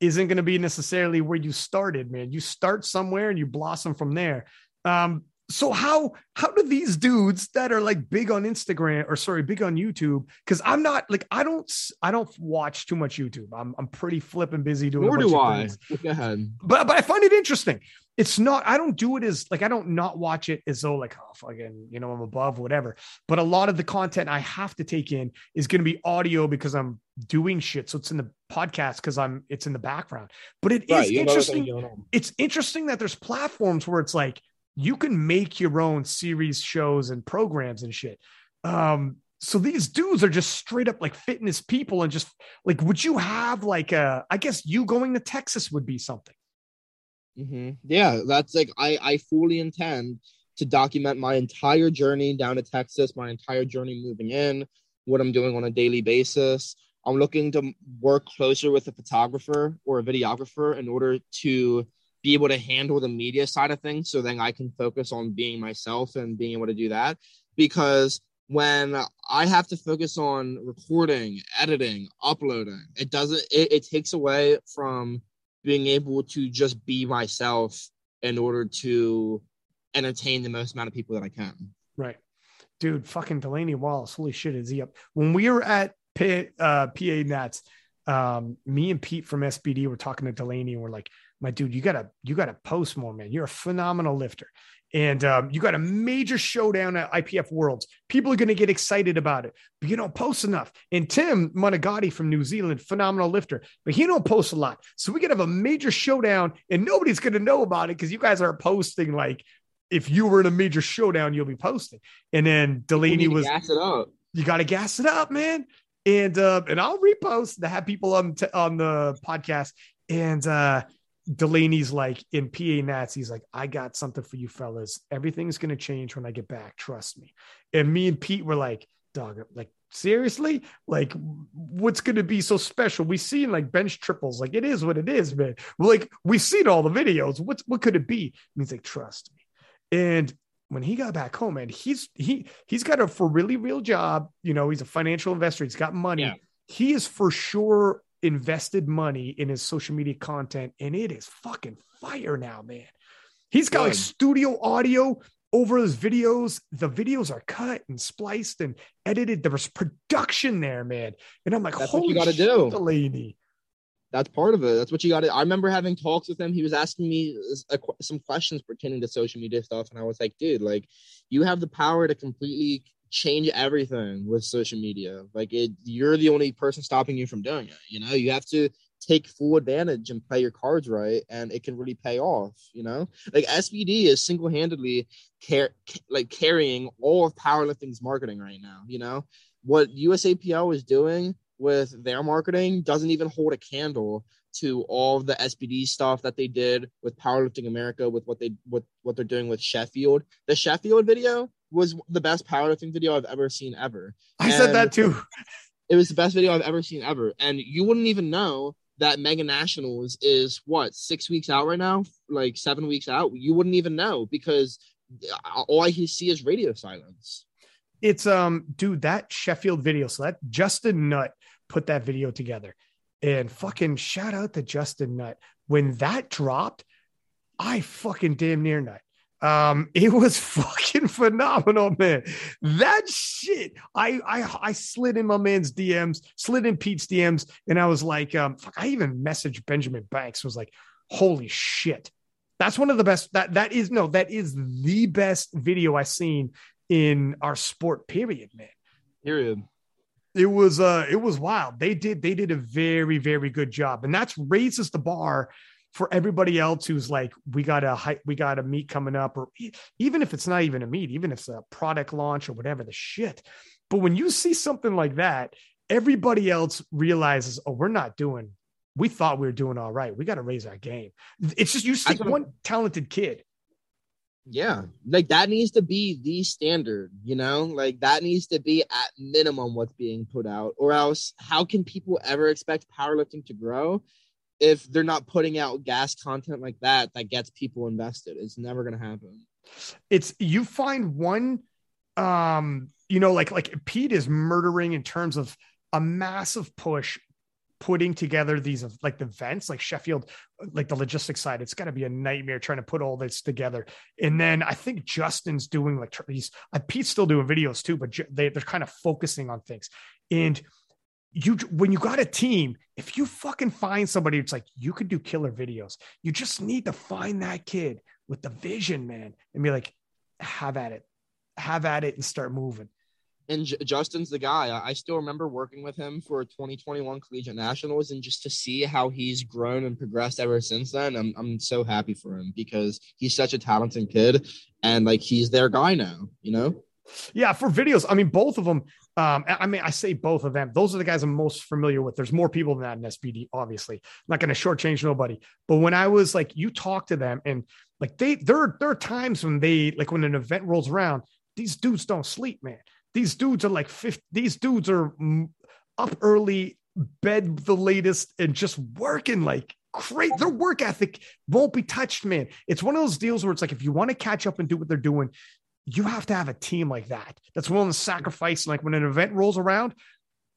isn't going to be necessarily where you started, man. You start somewhere and you blossom from there. Um, so how how do these dudes that are like big on Instagram or sorry, big on YouTube? Because I'm not like I don't I don't watch too much YouTube. I'm I'm pretty flipping busy doing. Nor do I. Go ahead. But but I find it interesting. It's not. I don't do it as like I don't not watch it as though like oh fucking you know I'm above whatever. But a lot of the content I have to take in is going to be audio because I'm doing shit. So it's in the podcast because I'm it's in the background. But it right, is interesting. It's interesting that there's platforms where it's like you can make your own series shows and programs and shit. Um, so these dudes are just straight up like fitness people and just like, would you have like a, I guess you going to Texas would be something. Mm-hmm. Yeah, that's like, I, I fully intend to document my entire journey down to Texas, my entire journey moving in, what I'm doing on a daily basis. I'm looking to work closer with a photographer or a videographer in order to be able to handle the media side of things so then I can focus on being myself and being able to do that because when I have to focus on recording, editing, uploading, it doesn't it, it takes away from being able to just be myself in order to entertain the most amount of people that I can. Right. Dude, fucking Delaney Wallace. Holy shit, is he up? When we were at P- uh, PA Nats, um, me and Pete from SBD were talking to Delaney and we're like, my dude, you gotta, you gotta post more, man. You're a phenomenal lifter. And um, you got a major showdown at IPF Worlds. People are going to get excited about it, but you don't post enough. And Tim Monagati from New Zealand, phenomenal lifter, but he don't post a lot. So we could have a major showdown, and nobody's going to know about it because you guys are posting like if you were in a major showdown, you'll be posting. And then Delaney was gas it up. You got to gas it up, man. And uh, and I'll repost to have people on t- on the podcast. And uh, Delaney's like in PA Nats, he's like, I got something for you fellas. Everything's gonna change when I get back. Trust me. And me and Pete were like, dog, like seriously? Like, what's gonna be so special? We seen like bench triples, like it is what it is, man. Like we've seen all the videos. What's what could it be? And he's like, trust me. And when he got back home, man, he's he he's got a for really real job. You know, he's a financial investor. He's got money. Yeah. He is for sure invested money in his social media content, and it is fucking fire now, man. He's got Good. like studio audio over his videos. The videos are cut and spliced and edited. There was production there, man. And I'm like, That's holy what you gotta shit, do. Delaney. That's part of it. That's what you got to. I remember having talks with him. He was asking me a, some questions pertaining to social media stuff, and I was like, "Dude, like, you have the power to completely change everything with social media. Like it, you're the only person stopping you from doing it. You know, you have to take full advantage and play your cards right, and it can really pay off. You know, like SBD is single handedly car- like carrying all of powerlifting's marketing right now. You know, what USAPL is doing with their marketing doesn't even hold a candle to all the SBD stuff that they did with Powerlifting America, with what they what what they're doing with Sheffield. The Sheffield video was the best powerlifting video I've ever seen ever. I and said that too. (laughs) It was the best video I've ever seen ever, and you wouldn't even know that Mega Nationals is what six weeks out right now, like seven weeks out. You wouldn't even know because all I can see is radio silence. It's um, dude, that Sheffield video. So that Justin Nutt put that video together and fucking shout out to Justin Nutt. When that dropped, I fucking damn near nut. Um, (laughs) it was fucking phenomenal, man. That shit. I I I slid in my man's DMs, slid in Pete's DMs, and I was like, um, fuck, I even messaged Benjamin Banks, was like, holy shit. That's one of the best. That that is no, that is the best video I've seen in our sport, period, man. Period it was uh it was wild. They did they did a very very good job. And that's raises the bar for everybody else who's like we got a we got a meet coming up or even if it's not even a meet even if it's a product launch or whatever the shit. But when you see something like that everybody else realizes oh we're not doing we thought we were doing all right. We got to raise our game. It's just you see one talented kid yeah, like that needs to be the standard, you know, like that needs to be at minimum what's being put out, or else how can people ever expect powerlifting to grow if they're not putting out gas content like that that gets people invested? It's never going to happen. It's you find one, um, you know, like like Pete is murdering in terms of a massive push putting together these like the events like Sheffield, like the logistics side, it's got to be a nightmare trying to put all this together. And then I think Justin's doing like these, uh, Pete's still doing videos too, but they, they're kind of focusing on things. And you, when you got a team, if you fucking find somebody, it's like you could do killer videos. You just need to find that kid with the vision, man, and be like, have at it, have at it, and start moving and J- Justin's the guy. I still remember working with him for 2021 Collegiate Nationals, and just to see how he's grown and progressed ever since then, I'm I'm so happy for him because he's such a talented kid, and like he's their guy now. You know. Yeah, for videos, I mean, both of them. Um, I mean, I say both of them. Those are the guys I'm most familiar with. There's more people than that in SBD, obviously. I'm not going to shortchange nobody. But when I was like, you talk to them, and like they, there, there are times when they, like, when an event rolls around, these dudes don't sleep, man. These dudes are like 50, these dudes are up early, bed the latest, and just working like great. Their work ethic won't be touched, man. It's one of those deals where it's like if you want to catch up and do what they're doing, you have to have a team like that that's willing to sacrifice. Like when an event rolls around,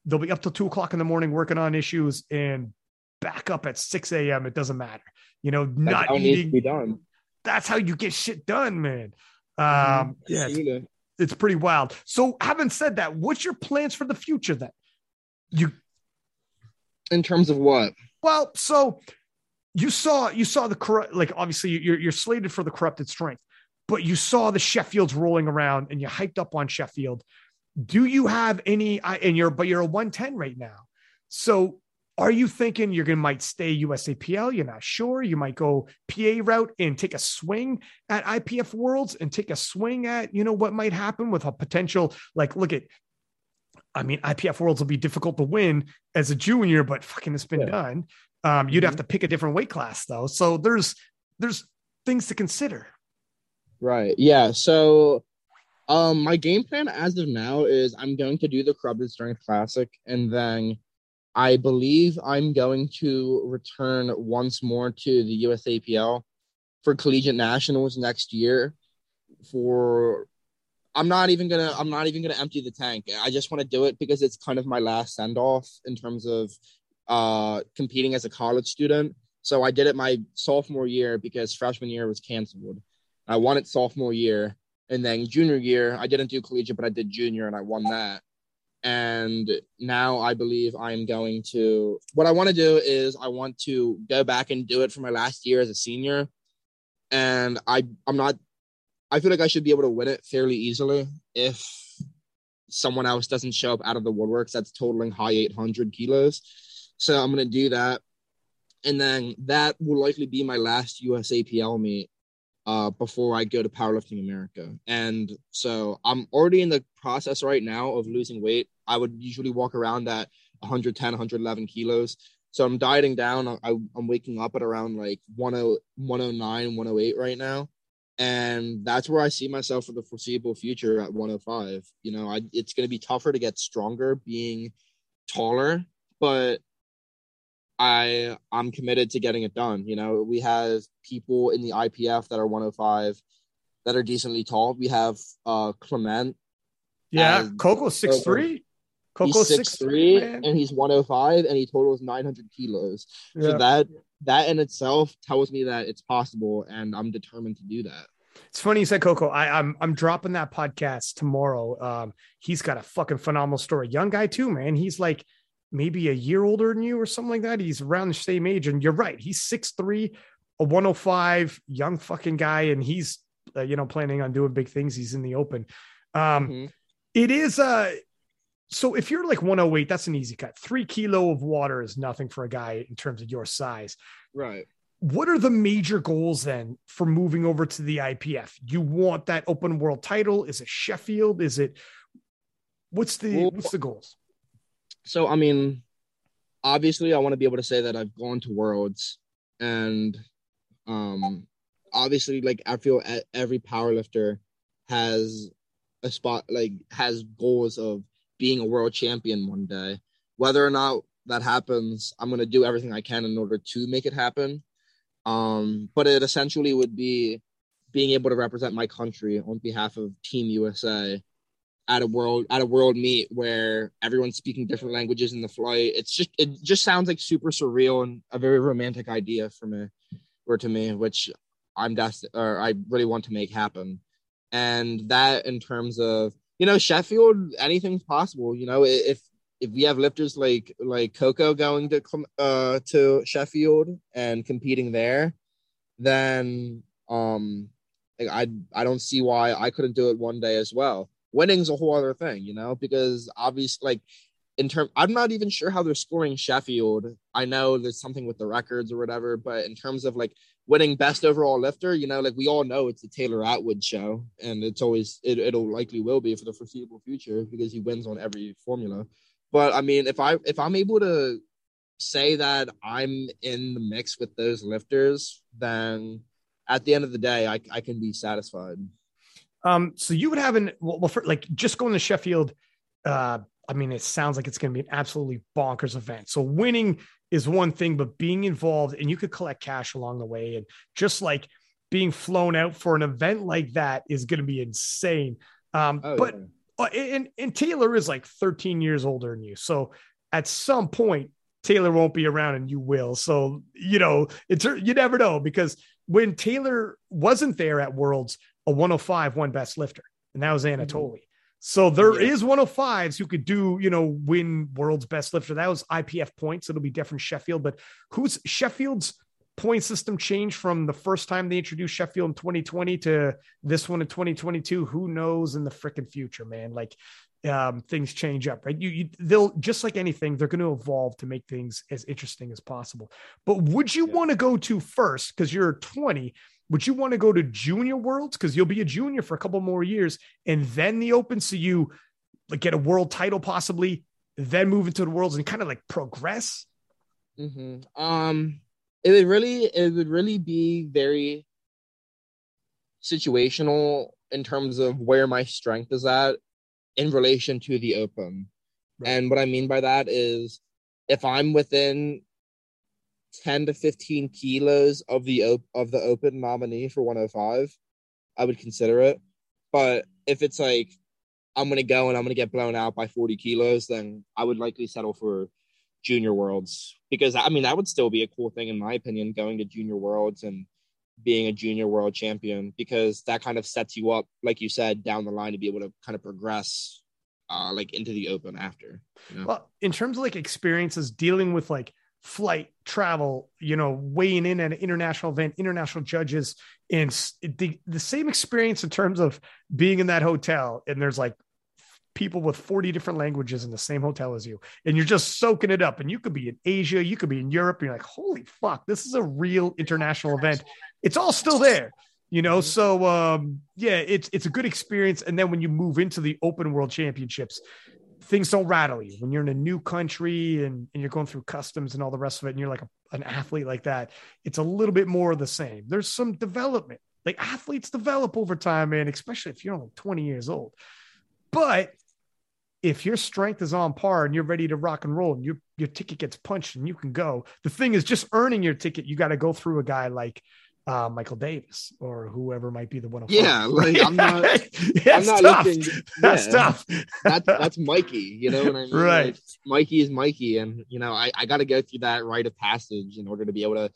they'll be up till two o'clock in the morning working on issues and back up at 6 a.m. It doesn't matter. You know, That's not how it needs to eating. be done. That's how you get shit done, man. Mhm. Um, yeah, it's, Seen it. it's pretty wild. So, having said that, what's your plans for the future then? You In terms of what? well, so you saw you saw the corrupt like obviously you're you're slated for the corrupted strength, but you saw the Sheffields rolling around and you hyped up on Sheffield. Do you have any I- and you're but you're a 110 right now. So are you thinking you're gonna might stay USAPL? You're not sure. You might go PA route and take a swing at IPF Worlds and take a swing at you know what might happen with a potential like look at I mean, IPF Worlds will be difficult to win as a junior, but fucking it's been Yeah. done. Um, you'd have Mhm. to pick a different weight class though. So there's there's things to consider. Right. Yeah. So, um, my game plan as of now is I'm going to do the Corrupted Strength Classic, and then I believe I'm going to return once more to the USAPL for collegiate nationals next year. For I'm not even gonna I'm not even gonna empty the tank. I just want to do it because it's kind of my last send off in terms of uh competing as a college student. So I did it my sophomore year because freshman year was canceled. I won it sophomore year, and then junior year I didn't do collegiate, but I did junior, and I won that. And now I believe I'm going to. What I want to do is I want to go back and do it for my last year as a senior, and I I'm not. I feel like I should be able to win it fairly easily if someone else doesn't show up out of the woodworks that's totaling high 800 kilos. So I'm to do that. And then that will likely be my last USAPL meet uh, before I go to Powerlifting America. And so I'm already in the process right now of losing weight. I would usually walk around at 110, 111 kilos. So I'm dieting down. I, I'm waking up at around like 10, 109, 108 right now. And that's where I see myself for the foreseeable future at 105. You know, I, it's going to be tougher to get stronger being taller, but I I'm committed to getting it done. You know, we have people in the IPF that are 105 that are decently tall. We have uh Clement. Yeah, Coco's six three. Coco's six 6'3 three. Man. and he's 105 and he totals 900 kilos. So that that in itself tells me that it's possible and I'm determined to do that. It's funny you said Coco. I, I'm I'm dropping that podcast tomorrow. Um, he's got a fucking phenomenal story. Young guy too, man. He's like maybe a year older than you or something like that. He's around the same age, and you're right. He's six three, a 105, young fucking guy, and he's uh, you know planning on doing big things. He's in the open. Um, Mhm. it is uh so if you're like 108, that's an easy cut. Three kilo of water is nothing for a guy in terms of your size Right. what are the major goals then for moving over to the IPF? You want that open world title? Is it Sheffield? Is it what's the Well- what's the goals? So I mean, obviously, I want to be able to say that I've gone to worlds, and um, obviously, like I feel every powerlifter has a spot, like has goals of being a world champion one day. Whether or not that happens, I'm gonna do everything I can in order to make it happen. Um, but it essentially would be being able to represent my country on behalf of Team USA at a world at a world meet where everyone's speaking different languages in the flight. It's just it just sounds like super surreal and a very romantic idea for me or to me, which I'm dest- or I really want to make happen. And that in terms of you know Sheffield, anything's possible. You know if if we have lifters like like Coco going to uh to Sheffield and competing there, then um I I don't see why I couldn't do it one day as well. Winning's a whole other thing, you know, because obviously like in term I'm not even sure how they're scoring Sheffield. I know there's something with the records or whatever, but in terms of like winning best overall lifter, you know, like we all know it's the Taylor Atwood show, and it's always it, it'll likely will be for the foreseeable future because he wins on every formula. But I mean, if I if I'm able to say that I'm in the mix with those lifters, then at the end of the day, I, I can be satisfied. Um, so you would have an well, well for, like just going to Sheffield. Uh, I mean, it sounds like it's going to be an absolutely bonkers event. So winning is one thing, but being involved and you could collect cash along the way, and just like being flown out for an event like that is going to be insane. Um, oh, but yeah. uh, and and Taylor is like 13 years older than you, so at some point Taylor won't be around and you will. So you know it's you never know because when Taylor wasn't there at Worlds, a 105 won best lifter, and that was mm-hmm. Anatoly. Mm-hmm. So there yeah. is 105s who could do, you know, win world's best lifter. That was IPF points. It'll be different Sheffield, but who's Sheffield's point system changed from the first time they introduced Sheffield in 2020 to this one in 2022? Who knows in the freaking future, man? Like um, things change up, right? You, you, they'll just like anything, they're going to evolve to make things as interesting as possible. But would you yeah. want to go to first because you're 20? Would you want to go to junior worlds because you'll be a junior for a couple more years, and then the open so you like get a world title possibly, then move into the worlds and kind of like progress? Mm-hmm. Um, it would really, it would really be very situational in terms of where my strength is at in relation to the open. Right. And what I mean by that is if I'm within 10 to 15 kilos of the op- of the open nominee for 105 i would consider it but if it's like i'm gonna go and i'm gonna get blown out by 40 kilos then i would likely settle for junior worlds because i mean that would still be a cool thing in my opinion going to junior worlds and being a junior world champion because that kind of sets you up like you said down the line to be able to kind of progress uh like into the open after you know? well in terms of like experiences dealing with like flight travel you know weighing in at an international event international judges and the, the same experience in terms of being in that hotel and there's like people with 40 different languages in the same hotel as you and you're just soaking it up. And you could be in asia you could be in europe and you're like holy fuck this is a real international event. It's all still there you know? So um yeah it's it's a good experience. And then when you move into the open world championships things don't rattle you. When you're in a new country and, and you're going through customs and all the rest of it and you're like a, an athlete like that it's a little bit more of the same. There's some development. Like athletes develop over time man especially if you're only 20 years old. But if your strength is on par and you're ready to rock and roll and your your ticket gets punched and you can go the thing is just earning your ticket you got to go through a guy like uh, Michael Davis or whoever might be the one. Yeah, like I'm not. (laughs) yeah, I'm not tough. looking. (laughs) Yeah, that's tough. that's that's Mikey. You know what I (laughs) mean? Right. Like, Mikey is Mikey, and you know I I got to go through that rite of passage in order to be able to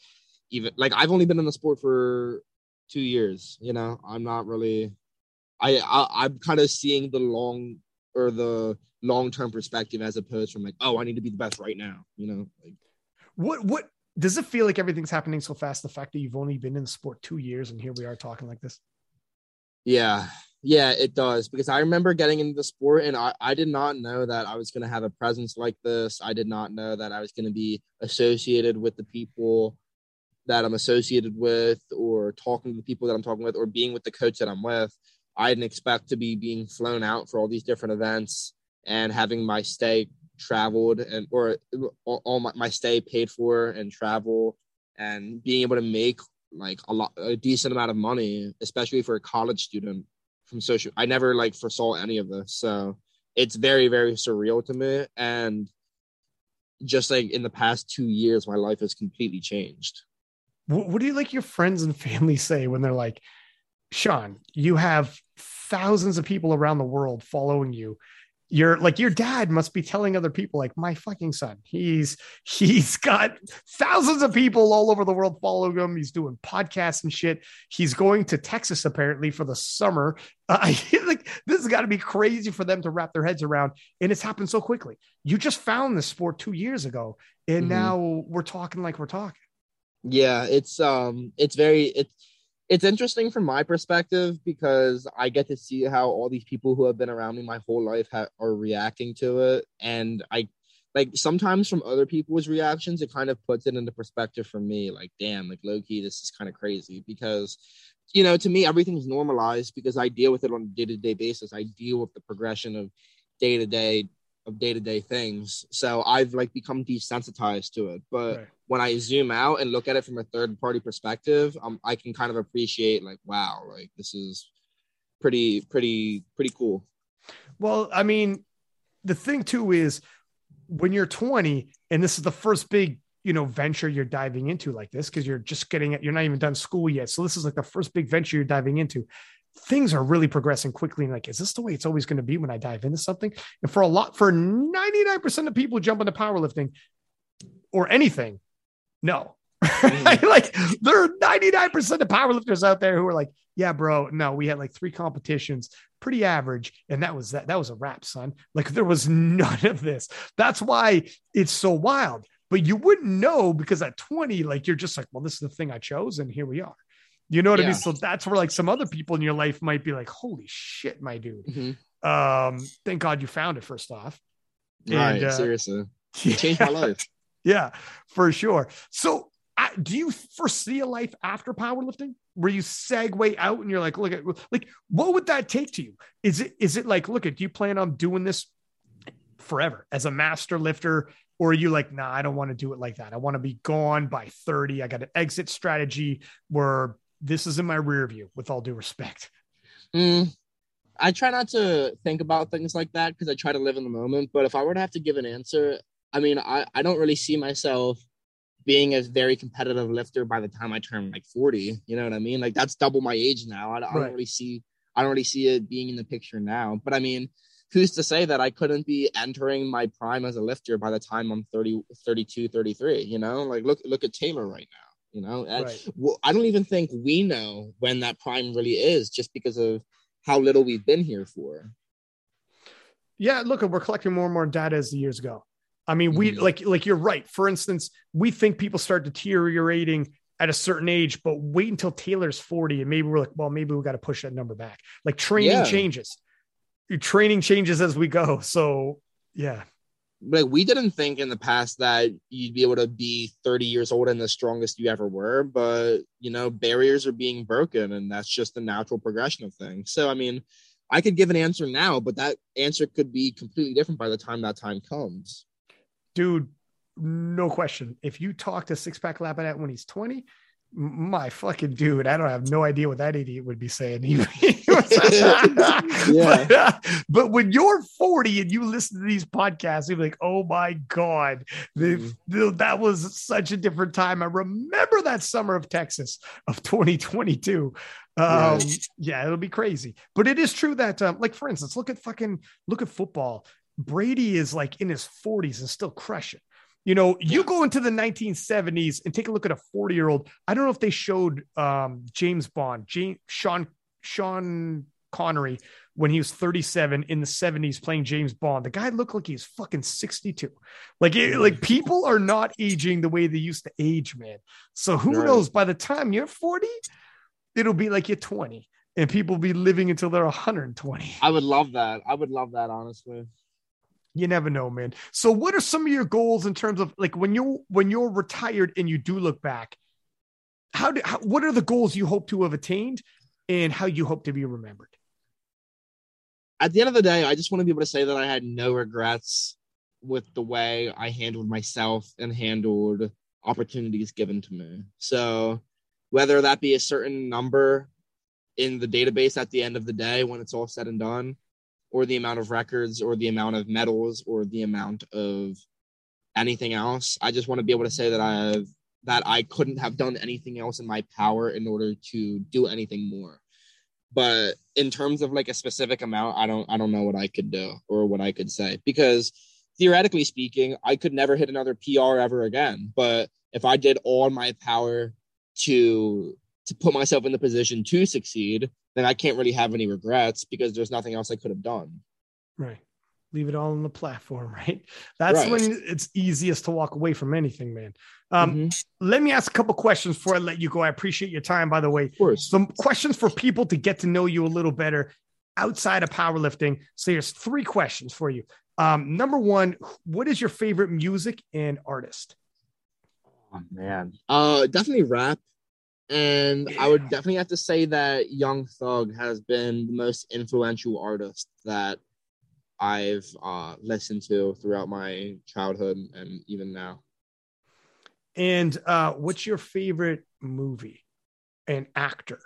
even like I've only been in the sport for two years. You know I'm not really. I, I I'm kind of seeing the long or the long term perspective as opposed from like oh I need to be the best right now. You know. Like, what what does it feel like everything's happening so fast? The fact that you've only been in the sport two years and here we are talking like this. Yeah, yeah, it does. Because I remember getting into the sport and I, I did not know that I was going to have a presence like this. I did not know that I was going to be associated with the people that I'm associated with or talking to the people that I'm talking with or being with the coach that I'm with. I didn't expect to be being flown out for all these different events and having my stay traveled and or all, my, my stay paid for and travel and being able to make like a lot a decent amount of money especially for a college student from social i never like foresaw any of this. So it's very very surreal to me. And just like in the past two years my life has completely changed. What, what do you like your friends and family (laughs) say when they're like sean you have thousands of people around the world following you. You're like your dad must be telling other people like my fucking son he's he's got thousands of people all over the world following him. He's doing podcasts and shit. He's going to texas apparently for the summer. (laughs) Uh, like this has got to be crazy for them to wrap their heads around and it's happened so quickly. You just found this sport two years ago and mm-hmm. now we're talking like we're talking. Yeah it's um it's very it's it's interesting from my perspective because I get to see how all these people who have been around me my whole life ha- are reacting to it, and I like sometimes from other people's reactions, it kind of puts it into perspective for me. Like, damn, like low key, this is kind of crazy because, you know, to me everything's normalized because I deal with it on a day to day basis. I deal with the progression of day to day of day to day things. So I've like become desensitized to it, but. Right when I zoom out and look at it from a third party perspective, um, I can kind of appreciate like, wow, like this is pretty, pretty, pretty cool. Well, I mean, the thing too is when you're 20 and this is the first big you know venture you're diving into like this because you're just getting it you're not even done school yet so this is like the first big venture you're diving into things are really progressing quickly and like is this the way it's always going to be when i dive into something? And for a lot for 99% of people who jump into powerlifting or anything no. Mm-hmm. (laughs) like there are 99% of powerlifters out there who are like yeah bro no we had like three competitions pretty average and that was that that was a wrap son. Like there was none of this. That's why it's so wild. But you wouldn't know because at 20 like you're just like well this is the thing i chose and here we are you know what yeah. I mean? So that's where like some other people in your life might be like, holy shit, my dude. Mm-hmm. Um, thank God you found it first off. Right, uh, seriously. (laughs) Yeah. changed my life. yeah, for sure. So uh, do you foresee a life after powerlifting where you segue out and you're like, look at like what would that take to you? Is it is it like, look at do you plan on doing this forever as a master lifter? Or are you like, nah, I don't want to do it like that. I want to be gone by 30. I got an exit strategy where this is in my rear view with all due respect. Mm, i try not to think about things like that because i try to live in the moment but if i were to have to give an answer i mean i, I don't really see myself being a very competitive lifter by the time i turn like 40 you know what i mean? Like that's double my age now. I, I don't really see i don't really see it being in the picture now. But i mean who's to say that I couldn't be entering my prime as a lifter by the time I'm 30, 32, 33, you know, like look, look at Taylor right now. You know, right. I, I don't even think we know when that prime really is, just because of how little we've been here for. Yeah, look, we're collecting more and more data as the years go. I mean, we mm-hmm. like like you're right. For instance, we think people start deteriorating at a certain age, but wait until Taylor's 40 and maybe we're like, well, maybe we got to push that number back. Like training yeah. changes. Your training changes as we go. So yeah like we didn't think in the past that you'd be able to be 30 years old and the strongest you ever were but you know barriers are being broken and that's just the natural progression of things. So i mean i could give an answer now but that answer could be completely different by the time that time comes. Dude no question. If you talk to six pack Lapinette when he's 20 my fucking dude, I don't have no idea what that idiot would be saying. (laughs) (laughs) yeah. (laughs) But, uh, but, when you're 40 and you listen to these podcasts, you're like, oh my God, mm-hmm. that was such a different time. I remember that summer of Texas of 2022. Um. Yeah, it'll be crazy. But it is true that, um, like, for instance, look at fucking, look at football. Brady is like in his 40s and still crushing. You know, you go into the 1970s and take a look at a 40 year old. I don't know if they showed um, James Bond, James, Sean Sean Connery when he was 37 in the 70s playing James Bond. The guy looked like he's fucking 62. Like it, like people are not aging the way they used to age, man. So who right. knows by the time you're 40, it'll be like you're 20 and people will be living until they're 120. I would love that. I would love that honestly you never know man. So what are some of your goals in terms of like when you're when you're retired and you do look back how do how, what are the goals you hope to have attained and how you hope to be remembered? At the end of the day i just want to be able to say that i had no regrets with the way i handled myself and handled opportunities given to me. So whether that be a certain number in the database at the end of the day when it's all said and done or the amount of records or the amount of medals or the amount of anything else. I just want to be able to say that I've that I couldn't have done anything else in my power in order to do anything more. But in terms of like a specific amount, I don't I don't know what I could do or what I could say because theoretically speaking, I could never hit another PR ever again. But if I did all my power to to put myself in the position to succeed, then I can't really have any regrets because there's nothing else I could have done. Right. Leave it all on the platform, (laughs) right? That's right. when it's easiest to walk away from anything, man. Um, mm-hmm. Let me ask a couple questions before I let you go. I appreciate your time, by the way. Of course. Some questions for people to get to know you a little better outside of powerlifting. So there's three questions for you. Um, number one, what is your favorite music and artist? Oh man, uh, definitely rap. And. I would definitely have to say that Young Thug has been the most influential artist that I've uh, listened to throughout my childhood and even now. And uh, what's your favorite movie and actor?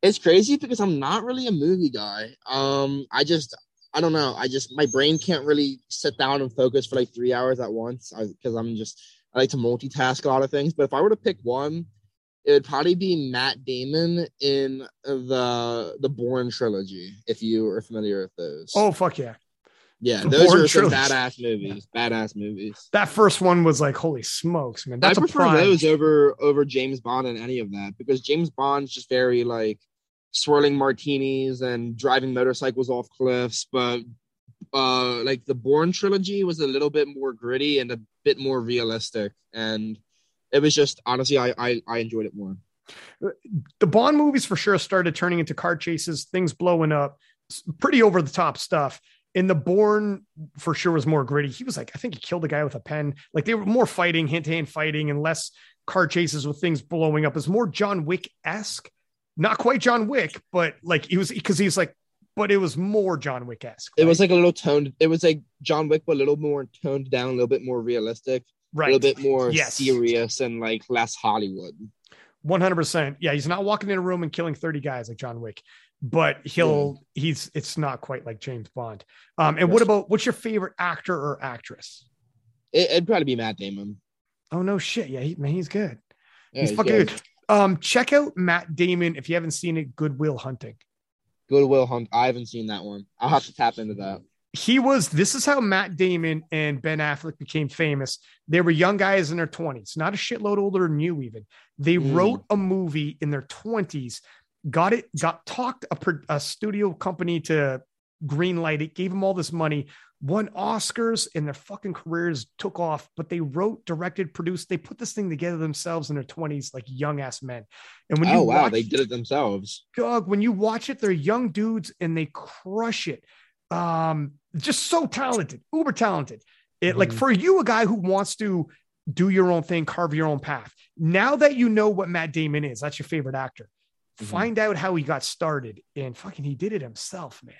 It's crazy because I'm not really a movie guy. Um, I just I don't know. I just my brain can't really sit down and focus for like three hours at once because I'm just I like to multitask a lot of things. But if I were to pick one, it would probably be Matt Damon in the the Bourne trilogy. If you are familiar with those. Oh fuck yeah! Yeah, The those Bourne are some trilogy. badass movies. Badass movies. That first one was like, holy smokes, man! That's I a prefer prime. those over over James Bond and any of that because James Bond's just very like swirling martinis and driving motorcycles off cliffs, but uh like the Bourne trilogy was a little bit more gritty and a bit more realistic and it was just honestly I I, I enjoyed it more. the Bond movies for sure started turning into car chases, things blowing up, pretty over the top stuff. And the Bourne for sure was more gritty. He was like, I think he killed a guy with a pen. Like they were more fighting, hand to hand fighting, and less car chases with things blowing up. It's more John Wick esque, not quite John Wick, but like he was because he's like, but it was more John Wick esque. It was like a little toned it was like John Wick but a little more toned down, a little bit more realistic, a right, little bit more Yes. serious and like less Hollywood. One hundred percent. Yeah, he's not walking in a room and killing thirty guys like John Wick, but he'll he's it's not quite like James Bond. Um, and what about what's your favorite actor or actress? It, it'd probably be Matt Damon. Oh no shit! Yeah, he, man, he's good. Yeah, he's fucking good. Um, check out Matt Damon if you haven't seen it. Goodwill Hunting. Goodwill Hunt. I haven't seen that one. I'll have to tap into that. He was. This is how Matt Damon and Ben Affleck became famous. They were young guys in their twenties, not a shitload older than you. Even they Mm. wrote a movie in their twenties. Got it. Got talked a, a studio company to green light it. Gave them all this money. Won Oscars and their fucking careers took off. But they wrote, directed, produced. They put this thing together themselves in their twenties, like young ass men. And when you oh wow, watch- they did it themselves. dog when you watch it they're young dudes and they crush it um just so talented uber talented it like Mhm. for you a guy who wants to do your own thing carve your own path now that you know what matt damon is that's your favorite actor Mhm. find out how he got started and fucking he did it himself man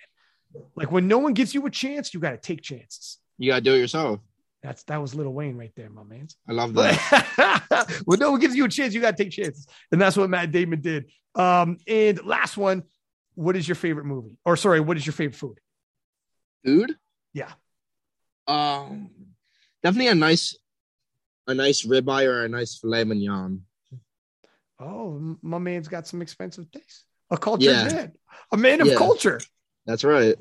like when no one gives you a chance you got to take chances You gotta do it yourself. that's that was lil wayne right there my man I love that. (laughs) when no one gives you a chance, you got to take chances. And that's what Matt Damon did. Um, and last one, what is your favorite movie? Or sorry, what is your favorite food? Food? Yeah. Um, definitely a nice, a nice ribeye or a nice filet mignon. Oh, my man's got some expensive taste. A cultured Yeah. man, a man of Yeah. culture. That's right.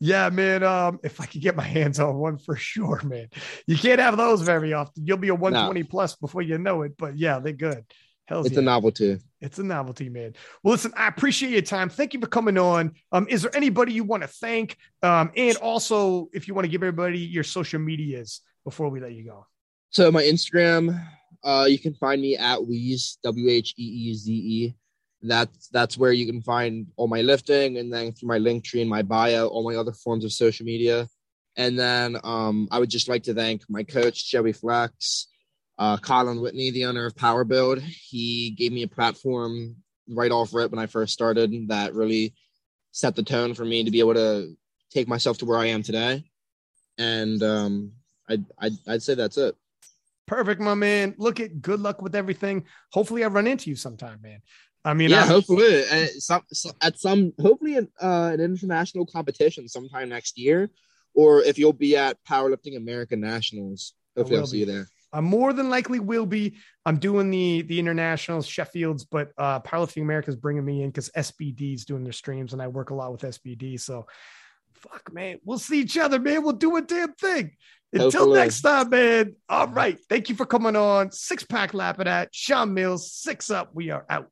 Yeah, man. Um, if I could get my hands on one for sure, man. You can't have those very often. You'll be a 120 plus before you know it. But yeah, they're good. Hell's It's yeah. a novelty. It's a novelty, man. Well, listen, I appreciate your time. Thank you for coming on. Um, is there anybody you want to thank? Um, and also, if you want to give everybody your social medias before we let you go. So my Instagram, uh, you can find me at Wheeze W H E E Z E. That's that's where you can find all my lifting, and then through my link tree and my bio, all my other forms of social media. And then um, I would just like to thank my coach Joey Flex, uh, Colin Whitney, the owner of Power Build. He gave me a platform right off rip when I first started that really set the tone for me to be able to take myself to where I am today. And um, I'd, I'd I'd say that's it. Perfect, my man. Look at good luck with everything. Hopefully, I run into you sometime, man. I mean, yeah, I'm- hopefully uh, some, at some hopefully an, uh, an international competition sometime next year, or if you'll be at Powerlifting American Nationals. Hopefully, I'll see you there. I more than likely will be. I'm doing the the internationals, Sheffield's, but uh Powerlifting America's bringing me in because SBD's doing their streams, and I work a lot with SBD. So, fuck, man, we'll see each other, man. We'll do a damn thing. Until Hopefully. next time, man. All right, thank you for coming on. Six pack Lapinette Sean Mills. Six up. We are out.